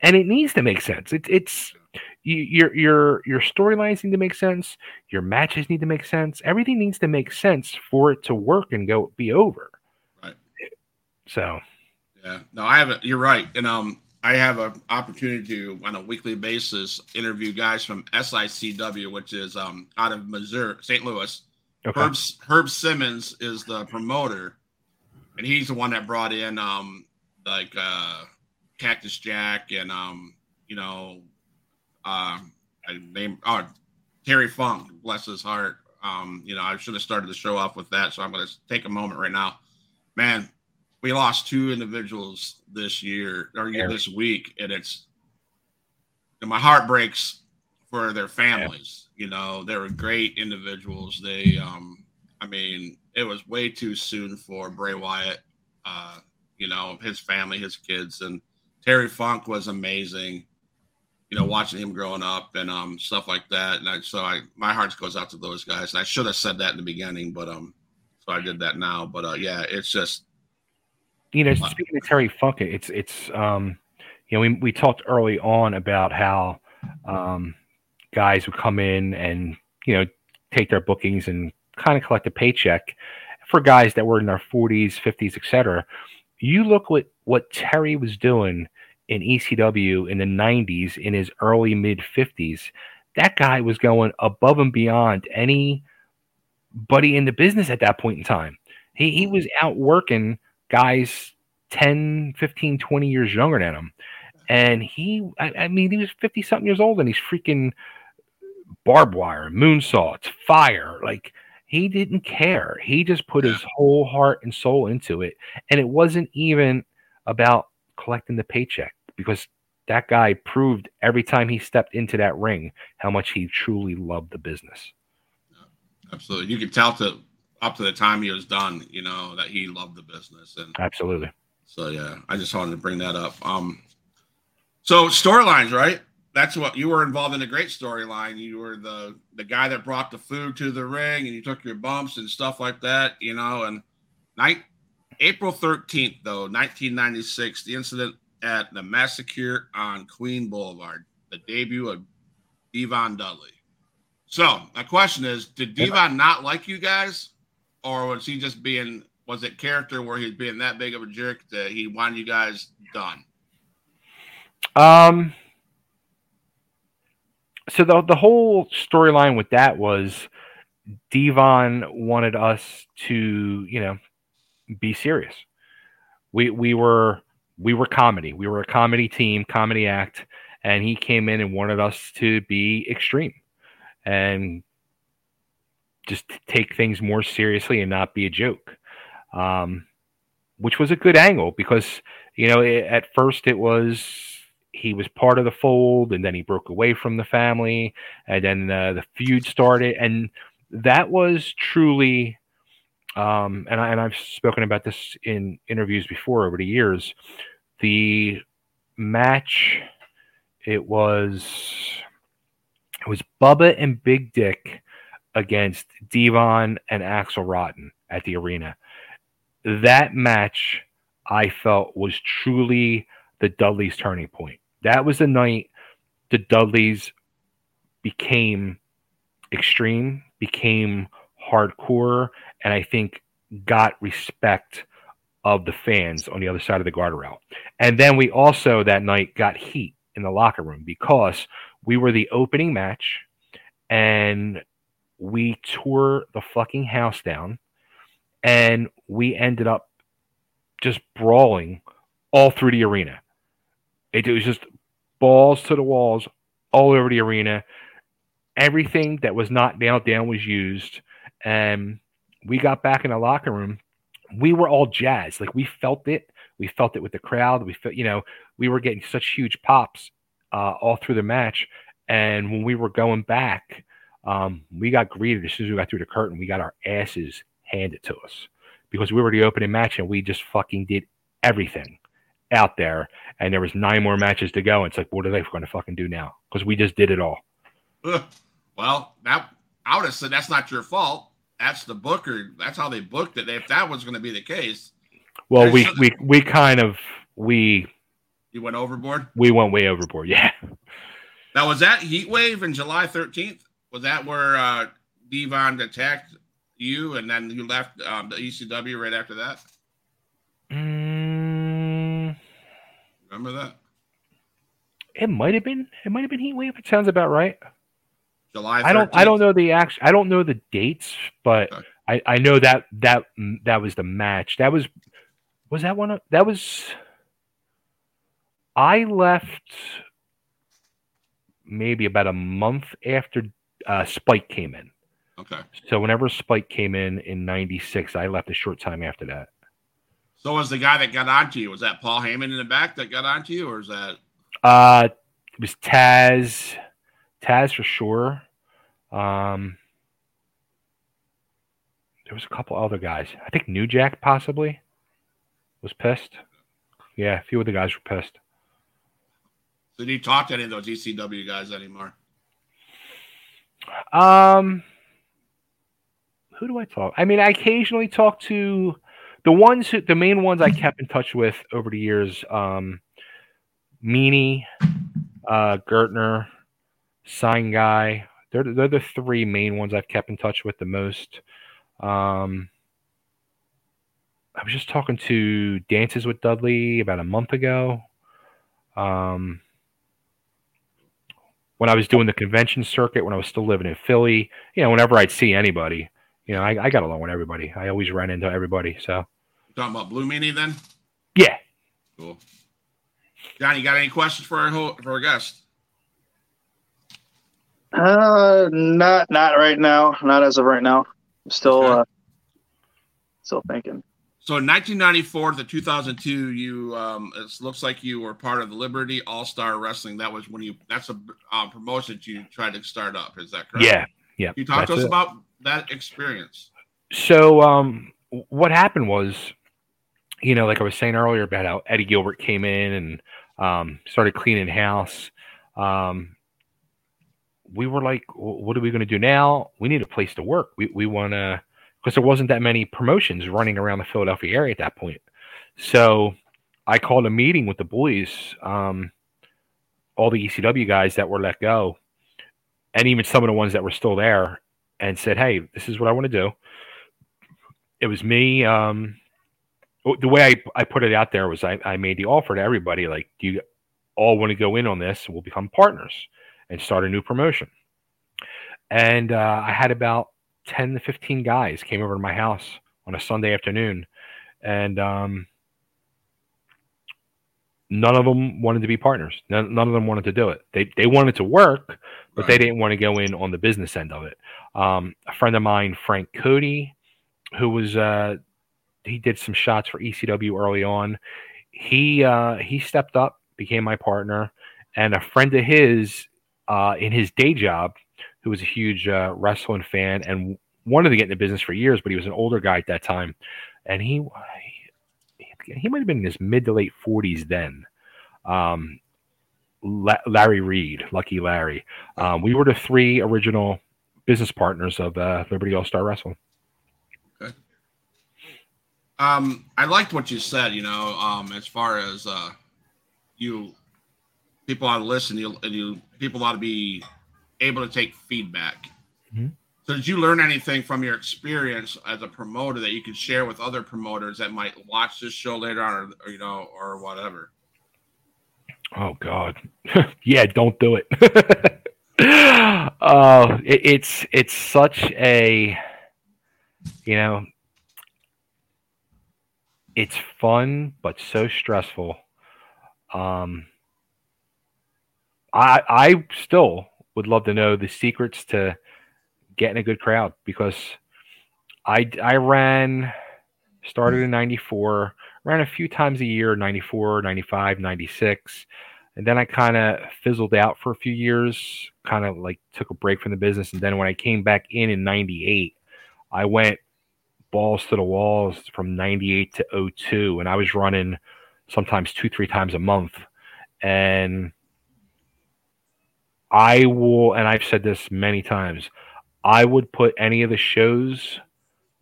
And it needs to make sense. It, it's you, your your your storylines need to make sense. Your matches need to make sense. Everything needs to make sense for it to work and go be over. Right. So. Yeah. No, I haven't. You're right. And um, I have an opportunity to, on a weekly basis, interview guys from SICW, which is um, out of Missouri, St. Louis. Okay. Herb, Herb Simmons is the promoter, and he's the one that brought in um, like uh, Cactus Jack and um, you know, uh, I name oh Terry Funk, bless his heart. Um, you know, I should have started the show off with that, so I'm going to take a moment right now. Man, we lost two individuals this year or yeah. this week, and it's and my heart breaks for their families. Yeah. You know, they were great individuals. They, um, I mean, it was way too soon for Bray Wyatt. Uh, you know, his family, his kids, and Terry Funk was amazing. You know, watching him growing up and um stuff like that. And I, so I, my heart goes out to those guys. And I should have said that in the beginning, but um, so I did that now. But uh, yeah, it's just you know, speaking of Terry Funk, it's it's um, you know, we we talked early on about how um, guys would come in and you know take their bookings and kind of collect a paycheck for guys that were in their 40s, 50s, etc. You look what what Terry was doing in ECW in the 90s in his early mid 50s. That guy was going above and beyond anybody in the business at that point in time. He he was out working guys 10, 15, 20 years younger than him. And he, I, I mean, he was 50 something years old and he's freaking barbed wire, moonsaults, fire. Like, he didn't care. He just put his whole heart and soul into it. And it wasn't even about collecting the paycheck because that guy proved every time he stepped into that ring how much he truly loved the business. Absolutely. You can tell to up to the time he was done, you know, that he loved the business. And absolutely. So yeah, I just wanted to bring that up. Um so storylines, right? That's what you were involved in a great storyline. You were the the guy that brought the food to the ring and you took your bumps and stuff like that, you know, and night April 13th, though, 1996, the incident at the massacre on Queen Boulevard, the debut of Devon Dudley. So my question is, did Devon not like you guys? Or was he just being was it character where he's being that big of a jerk that he wanted you guys done? Um so the the whole storyline with that was Devon wanted us to, you know, be serious. We we were we were comedy. We were a comedy team, comedy act, and he came in and wanted us to be extreme and just take things more seriously and not be a joke. Um, which was a good angle because you know it, at first it was he was part of the fold and then he broke away from the family and then uh, the feud started and that was truly um, and, I, and I've spoken about this in interviews before over the years. The match, it was it was Bubba and Big Dick against Devon and Axel Rotten at the arena. That match, I felt, was truly the Dudleys' turning point. That was the night the Dudleys became extreme, became hardcore, and I think got respect of the fans on the other side of the guardrail. And then we also that night got heat in the locker room because we were the opening match and we tore the fucking house down and we ended up just brawling all through the arena. It, it was just balls to the walls all over the arena. Everything that was not nailed down was used and we got back in the locker room. We were all jazzed. Like we felt it. We felt it with the crowd. We felt, you know, we were getting such huge pops uh, all through the match. And when we were going back, um, we got greeted as soon as we got through the curtain. We got our asses handed to us because we were the opening match and we just fucking did everything out there. And there was nine more matches to go. And it's like, what are they going to fucking do now? Because we just did it all. Well, that I would have said that's not your fault. That's the booker. That's how they booked it. If that was going to be the case. Well, we, we we kind of we. You went overboard. We went way overboard. Yeah. Now was that heat wave in July 13th? Was that where uh, Devon attacked you and then you left um, the ECW right after that? Mm, Remember that? It might have been. It might have been heat wave. It sounds about right. July. 13th. I don't. I don't know the actual. I don't know the dates, but Okay. I, I know that that that was the match. That was was that one. Of, that was. I left maybe about a month after uh, Spike came in. Okay. So whenever Spike came in in '96, I left a short time after that. So was the guy that got onto you? Was that Paul Heyman in the back that got onto you, or is that? Uh, it was Taz, Taz for sure. Um, there was a couple other guys. I think New Jack possibly was pissed. Yeah, a few of the guys were pissed. Did he talk to any of those ECW guys anymore? Um, who do I talk? I mean, I occasionally talk to the ones who, the main ones I kept in touch with over the years. Um, Meanie, uh, Gertner, Sign Guy. They're they're the three main ones I've kept in touch with the most. Um, I was just talking to Dances with Dudley about a month ago. Um, when I was doing the convention circuit, when I was still living in Philly, you know, whenever I'd see anybody, you know, I, I got along with everybody. I always ran into everybody. So talking about Blue Meanie then? Yeah. Cool. Johnny, you got any questions for our for our guest? Uh, not not right now. Not as of right now. Still, okay. uh, still thinking. So in 1994 to 2002, you um, it looks like you were part of the Liberty All Star Wrestling. That was when you that's a uh, promotion that you tried to start up. Is that correct? Yeah, yeah. Can you talk to us it. about that experience. So um, what happened was, you know, like I was saying earlier about how Eddie Gilbert came in and um, started cleaning house. Um, we were like, what are we going to do now? We need a place to work. We, we want to, because there wasn't that many promotions running around the Philadelphia area at that point. So I called a meeting with the boys, um, all the ECW guys that were let go, and even some of the ones that were still there, and said, hey, this is what I want to do. It was me. Um, the way I, I put it out there was I, I made the offer to everybody like, do you all want to go in on this? We'll become partners and start a new promotion. And uh, I had about 10 to 15 guys came over to my house on a Sunday afternoon. And um, none of them wanted to be partners. None, none, of them wanted to do it. They, they wanted to work, but right. they didn't want to go in on the business end of it. Um, a friend of mine, Frank Cody, who was uh, he did some shots for ECW early on. He uh, he stepped up, became my partner, and a friend of his uh, in his day job, who was a huge uh, wrestling fan and wanted to get into business for years, but he was an older guy at that time, and he he, he might have been in his mid to late forties then. Um, La- Larry Reed, Lucky Larry. Um, we were the three original business partners of uh, Liberty All Star Wrestling. Okay. Um, I liked what you said. You know, um, as far as uh, you people ought to listen, you and you people ought to be able to take feedback. Mm-hmm. So, did you learn anything from your experience as a promoter that you could share with other promoters that might watch this show later on, or, or you know, or whatever? Oh God, yeah, don't do it. uh, it, it's it's such a you know it's fun but so stressful. Um, I I still would love to know the secrets to getting a good crowd because I I ran started in 94 ran a few times a year 94 95 96 and then i kind of fizzled out for a few years kind of like took a break from the business and then when i came back in in 98 i went balls to the walls from 98 to 02 and i was running sometimes two three times a month and i will and i've said this many times i would put any of the shows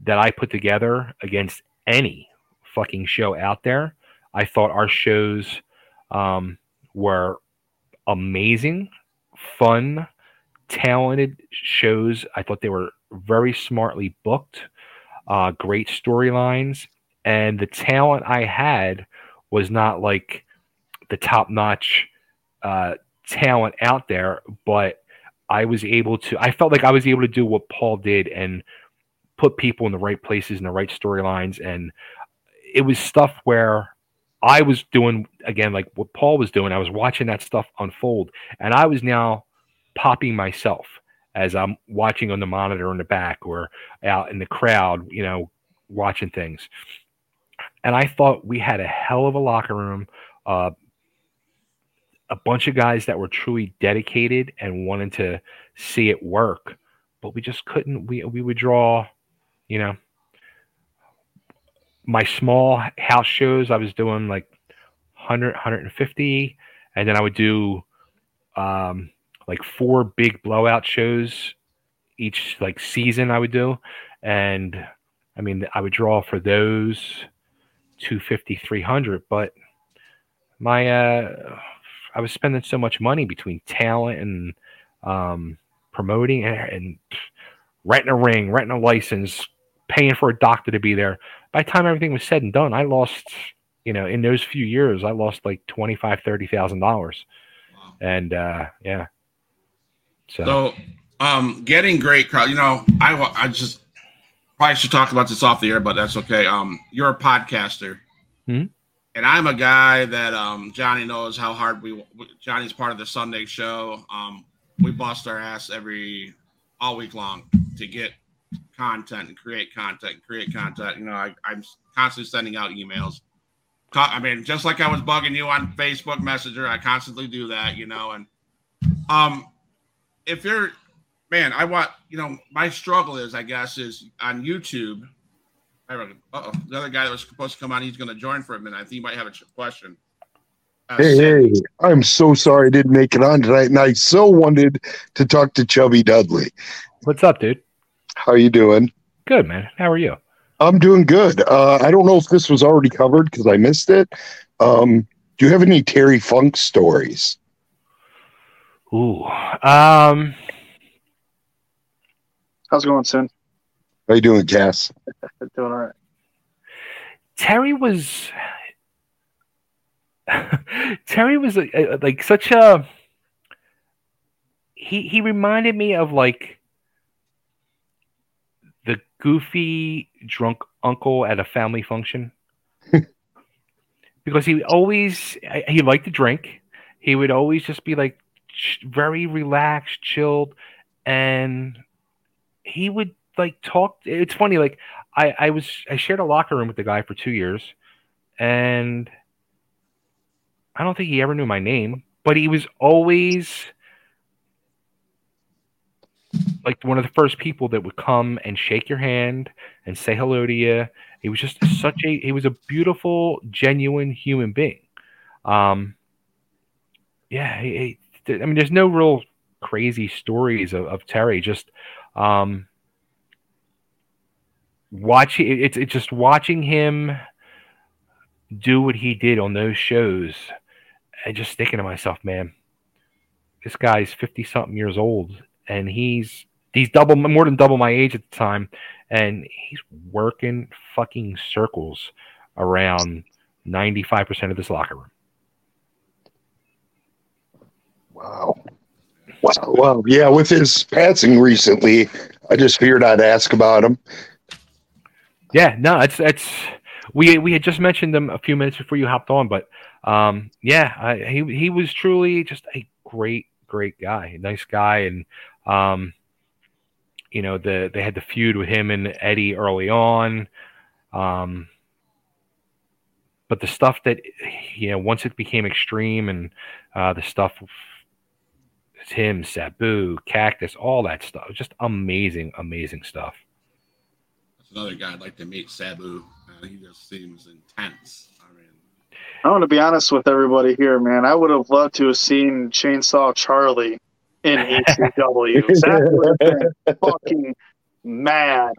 that i put together against any fucking show out there. I thought our shows um, were amazing fun talented shows. I thought they were very smartly booked uh, great storylines, and the talent I had was not like the top notch uh, talent out there, but I was able to. I felt like I was able to do what Paul did and put people in the right places and the right storylines, and it was stuff where I was doing again like what Paul was doing. I was watching that stuff unfold, and I was now popping myself as I'm watching on the monitor in the back or out in the crowd, you know, watching things. And I thought we had a hell of a locker room, uh, a bunch of guys that were truly dedicated and wanted to see it work, but we just couldn't. We we would draw, you know, my small house shows. I was doing like 100, 150, and then I would do um, like four big blowout shows each like season I would do. And I mean, I would draw for those 250, 300, but my, uh, I was spending so much money between talent and, um, promoting and, and renting a ring, renting a license, paying for a doctor to be there. By the time everything was said and done, I lost, you know, in those few years, I lost like twenty five, thirty thousand dollars. And uh, yeah. So, so um, getting great crowd. You know, I I just probably should talk about this off the air, but that's okay. Um, you're a podcaster, mm-hmm. And I'm a guy that um Johnny knows how hard we. Johnny's part of the Sunday show. Um, we bust our ass every all week long to get content and create content and create content. You know, I, I'm constantly sending out emails. I mean, just like I was bugging you on Facebook Messenger, I constantly do that, you know. And um, if you're, man, I want, you know, my struggle is, I guess, is on YouTube. Oh, the other guy that was supposed to come on, he's going to join for a minute. I think he might have a question. Uh, hey, hey, I'm so sorry I didn't make it on tonight, and I so wanted to talk to Chubby Dudley. What's up, dude? How you doing? Good, man. How are you? I'm doing good. Uh, I don't know if this was already covered because I missed it. Um, do you have any Terry Funk stories? Ooh. Um, How's it going, Sin? How you doing, Cass? doing all right. Terry was Terry was a, a, like such a he he reminded me of like the goofy drunk uncle at a family function because he always he liked to drink. He would always just be like very relaxed, chilled, and he would like talk. It's funny, like I I was I shared a locker room with the guy for two years, and I don't think he ever knew my name, but he was always like one of the first people that would come and shake your hand and say hello to you. He was just such a he was a beautiful, genuine human being. Um, yeah, he, he, I mean, there's no real crazy stories of, of Terry. Just um, watching it's it's just watching him do what he did on those shows and just thinking to myself, man, this guy's fifty something years old and he's he's double more than double my age at the time, and he's working fucking circles around ninety five percent of this locker room. Wow. Wow. wow. yeah, with his passing recently, I just figured I'd ask about him. Yeah, no, it's it's we we had just mentioned him a few minutes before you hopped on, but um, yeah, I, he he was truly just a great great guy, nice guy, and um, you know, the they had the feud with him and Eddie early on. Um, but the stuff that you know, once it became extreme and uh, the stuff him, Sabu, Cactus, all that stuff. Just amazing, amazing stuff. That's another guy I'd like to meet, Sabu. Uh, he just seems intense. I mean, I want to be honest with everybody here, man. I would have loved to have seen Chainsaw Charlie in ECW. that would have been fucking mad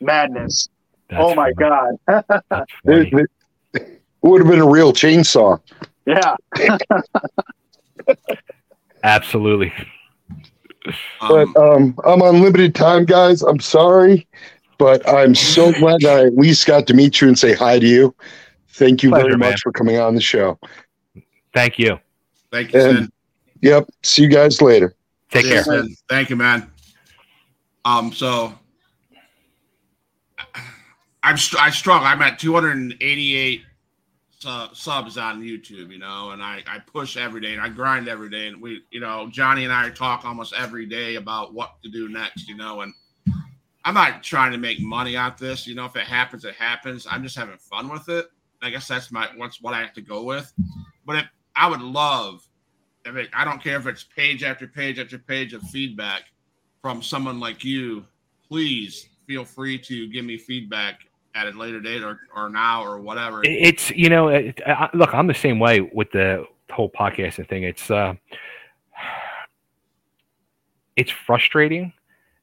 madness. That's oh my funny. god! it, it would have been a real chainsaw. Yeah. Absolutely. But um, I'm on limited time, guys. I'm sorry, but I'm so glad that I at least got to meet you and say hi to you. Thank you Pleasure, very much man. for coming on the show. Thank you. Thank you. And, yep. See you guys later. Take care. Man. Thank you, man. Um, so I'm I struggle. I'm at 288 uh, subs on YouTube, you know, and I I push every day and I grind every day, and we, you know, Johnny and I talk almost every day about what to do next, you know, and I'm not trying to make money out this, you know. If it happens, it happens. I'm just having fun with it. I guess that's my what's what I have to go with. But if, I would love if it, I don't care if it's page after page after page of feedback from someone like you, please feel free to give me feedback at a later date or, or now or whatever. It's, you know, it, I, look, I'm the same way with the whole podcasting thing. It's, uh, it's frustrating.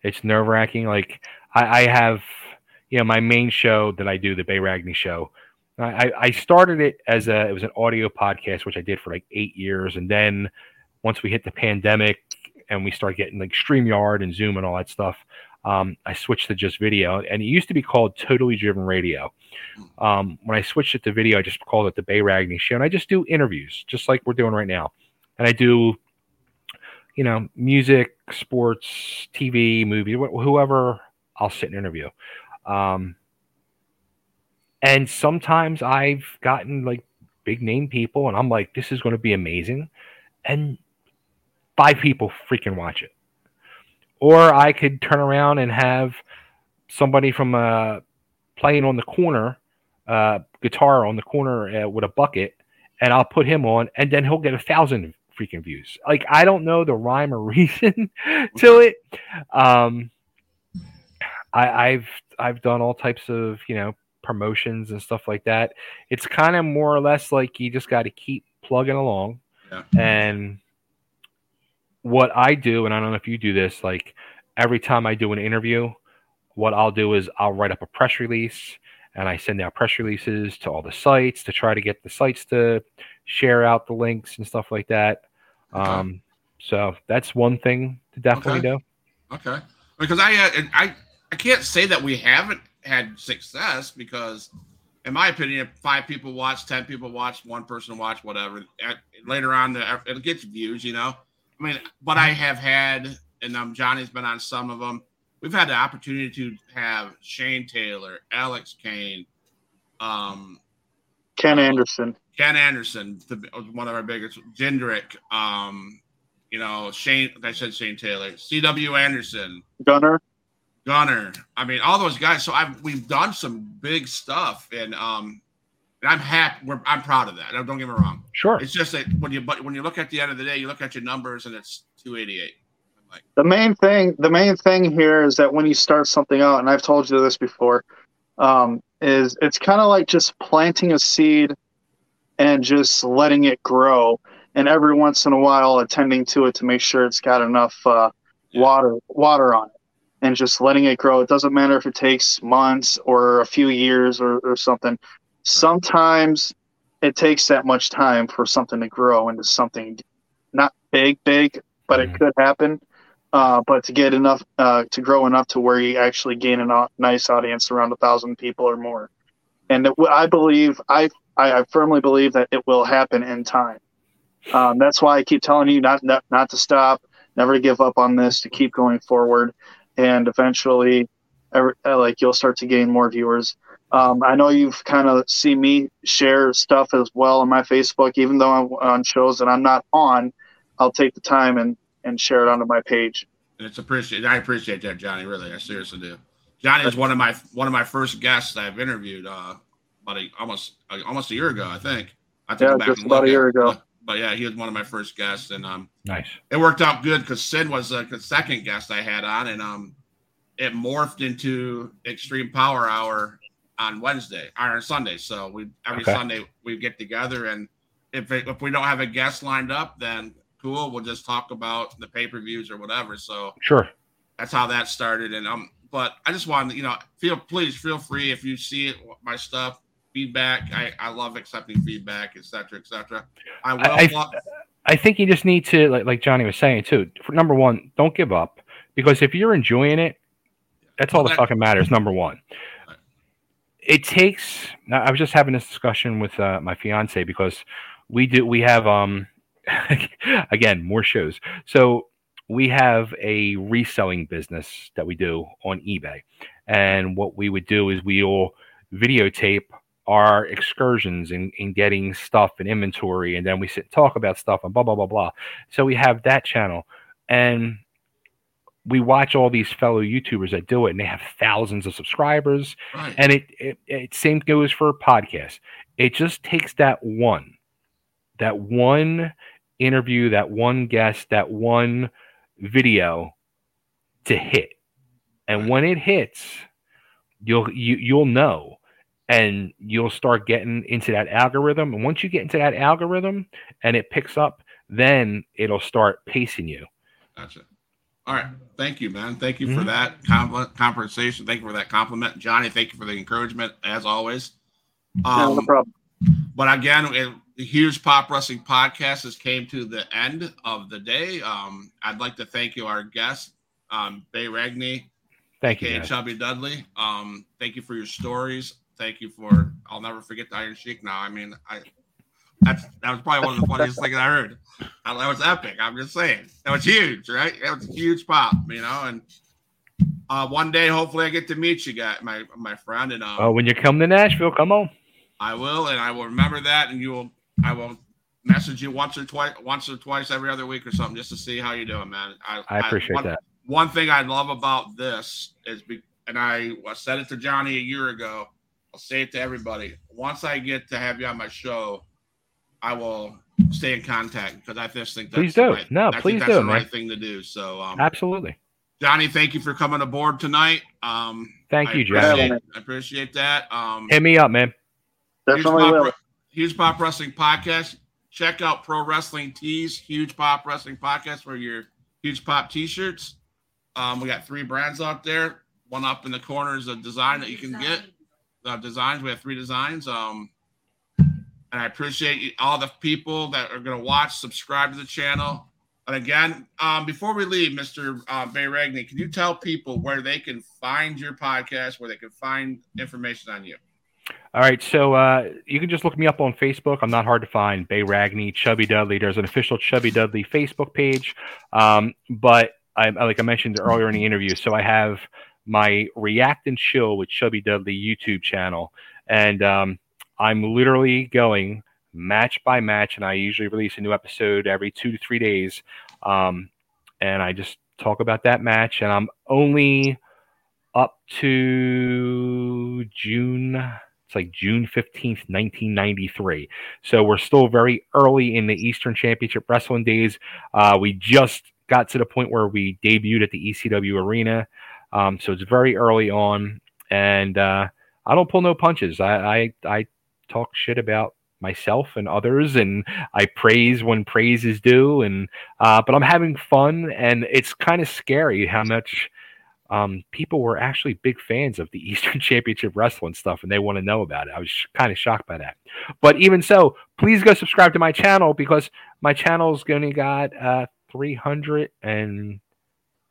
It's nerve wracking. Like I, I have, you know, my main show that I do, the Bay Ragni show, I, I started it as a it was an audio podcast, which I did for like eight years, and then once we hit the pandemic and we start getting like StreamYard and Zoom and all that stuff, um, I switched to just video. And it used to be called Totally Driven Radio. Um, when I switched it to video, I just called it the Bay Ragni Show. And I just do interviews, just like we're doing right now. And I do, you know, music, sports, TV, movie, wh- whoever I'll sit and interview. Um, and sometimes I've gotten like big name people, and I'm like, this is going to be amazing. And five people freaking watch it. Or I could turn around and have somebody from uh, playing on the corner, uh, guitar on the corner uh, with a bucket, and I'll put him on, and then he'll get a thousand freaking views. Like I don't know the rhyme or reason to it. Um, I, I've I've done all types of you know promotions and stuff like that. It's kind of more or less like you just got to keep plugging along. Yeah. And what I do, and I don't know if you do this, like every time I do an interview, what I'll do is I'll write up a press release and I send out press releases to all the sites to try to get the sites to share out the links and stuff like that. Okay. Um, so that's one thing to definitely Okay. do. Okay. Because I, uh, I, I can't say that we haven't had success because, in my opinion, if five people watch, ten people watch, one person watch, whatever. At, later on, the, it gets views. You know, I mean, but I have had, and um, Johnny's been on some of them. We've had the opportunity to have Shane Taylor, Alex Kane, um, Ken Anderson. Ken Anderson, the, one of our biggest, Jindrak, um, you know, Shane, I said Shane Taylor, C.W. Anderson, Gunner. Gunner. I mean, all those guys. So I've we've done some big stuff, and um, and I'm happy. We're, I'm proud of that. Don't get me wrong. Sure. It's just that when you but when you look at the end of the day, you look at your numbers, and it's 288. Like, The main thing, the main thing here is that when you start something out, and I've told you this before, um, is it's kind of like just planting a seed and just letting it grow, and every once in a while attending to it to make sure it's got enough uh, Yeah. water water on it, and just letting it grow. It doesn't matter if it takes months or a few years or, or something. Sometimes it takes that much time for something to grow into something not big, big, but it Mhm. could happen. Uh, but to get enough, uh, to grow enough to where you actually gain a nice audience around a thousand people or more. And it, I believe, I, I I firmly believe that it will happen in time. Um, that's why I keep telling you not, not not to stop, never to give up on this, to keep going forward, and eventually, every, uh, like you'll start to gain more viewers. Um, I know you've kind of seen me share stuff as well on my Facebook, even though I'm on shows that I'm not on. I'll take the time and and share it onto my page. it's appreciated. I appreciate that, Johnny. Really, I seriously do. Johnny is one of my one of my first guests I've interviewed. Uh, about a, almost uh, almost a year ago, I think. I have to Yeah, back just and about a year it. ago. But, but yeah, he was one of my first guests, and um, Nice. it worked out good because Sid was the second guest I had on, and um, it morphed into Extreme Power Hour on Wednesday or on Sunday. So we every Okay. Sunday we get together, and if it, if we don't have a guest lined up, then cool, we'll just talk about the pay per views or whatever. So Sure. that's how that started, and um, but I just wanted you know feel please feel free if you see it my stuff feedback. I I love accepting feedback, etc. etc. I will. I- lo- I think you just need to, like, like Johnny was saying too. For number one, don't give up because if you're enjoying it, that's all that fucking matters. Number one, it takes. I was just having this discussion with uh, my fiance because we do we have um again more shows. So we have a reselling business that we do on eBay, and what we would do is we all videotape our excursions and, in getting stuff and inventory and then we sit and talk about stuff and blah blah blah blah. So we have that channel and we watch all these fellow youtubers that do it and they have thousands of subscribers right. and it, it, it same goes for podcasts. It just takes that one that one interview that one guest that one video to hit. And when it hits you'll you, you'll know and you'll start getting into that algorithm and once you get into that algorithm and it picks up then it'll start pacing you Gotcha. All right. Thank you, man. Thank you for Mhm. that compl- conversation. Thank you for that compliment, Johnny. Thank you for the encouragement, as always. Yeah, no Um, problem. but again, it, the huge pop wrestling podcast has came to the end of the day. Um, I'd like to thank you, our guest, um, Bay Ragni. Thank you, Chubby Dudley. Um, thank you for your stories. Thank you for. I'll never forget the Iron Sheik. Now, I mean, I that's that was probably one of the funniest things I heard. That was epic. I'm just saying. That was huge, right? That was a huge pop, you know. And uh, one day, hopefully, I get to meet you, guy, my my friend. And um, oh, when you come to Nashville, come on. I will, and I will remember that, and you will. I will message you once or twice, once or twice every other week or something, just to see how you're doing, man. I, I appreciate I, one, that. One thing I love about this is, be, and I, I said it to Johnny a year ago. I'll say it to everybody. Once I get to have you on my show, I will stay in contact because I just think that's please do. Right, no, please do, the man. right thing to do. So um, absolutely, Johnny. Thank you for coming aboard tonight. Um, thank I you, Johnny. I appreciate that. Um, Hit me up, man. Definitely Huge will. Pop, Huge Pop Wrestling Podcast. Check out Pro Wrestling Tees, Huge Pop Wrestling Podcast for your Huge Pop T-shirts. Um, we got three brands out there. One up in the corner is a design that you can get. Uh, designs. We have three designs. Um, and I appreciate all the people that are going to watch, subscribe to the channel. And again, um, before we leave, Mr. Uh, Bay Ragni, can you tell people where they can find your podcast, where they can find information on you? All right, so uh, you can just look me up on Facebook. I'm not hard to find. Bay Ragni, Chubby Dudley. There's an official Chubby Dudley Facebook page, um, but I, like I mentioned earlier in the interview, so I have my React and Chill with Chubby Dudley YouTube channel, and um, I'm literally going match by match, and I usually release a new episode every two to three days, um, and I just talk about that match, and I'm only up to June it's like June 15th, 1993. So we're still very early in the Eastern Championship Wrestling days. Uh, we just got to the point where we debuted at the ECW Arena. Um, so it's very early on. And uh, I don't pull no punches. I, I, I talk shit about myself and others and i praise when praise is due and uh, but i'm having fun and it's kind of scary how much um, people were actually big fans of the Eastern Championship Wrestling stuff and they want to know about it. I was sh- kind of shocked by that. But even so, please go subscribe to my channel because my channel's going to got uh,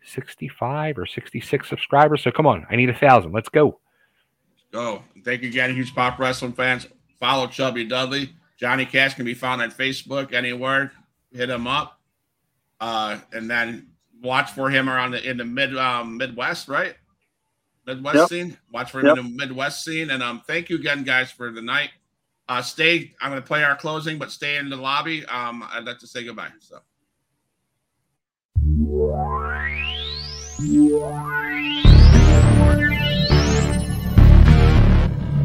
365 or 66 subscribers. So come on, I need a thousand. Let's go. Go. Thank you again, huge pop wrestling fans. Follow Chubby Dudley. Johnny Cash can be found on Facebook anywhere. Hit him up. Uh, and then watch for him around the, in the mid um, Midwest, right? Midwest yep. scene. Watch for him yep. in the Midwest scene. And um, thank you again, guys, for the night. Uh, stay. I'm going to play our closing, but stay in the lobby. Um, I'd like to say goodbye. So.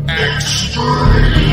Extreme!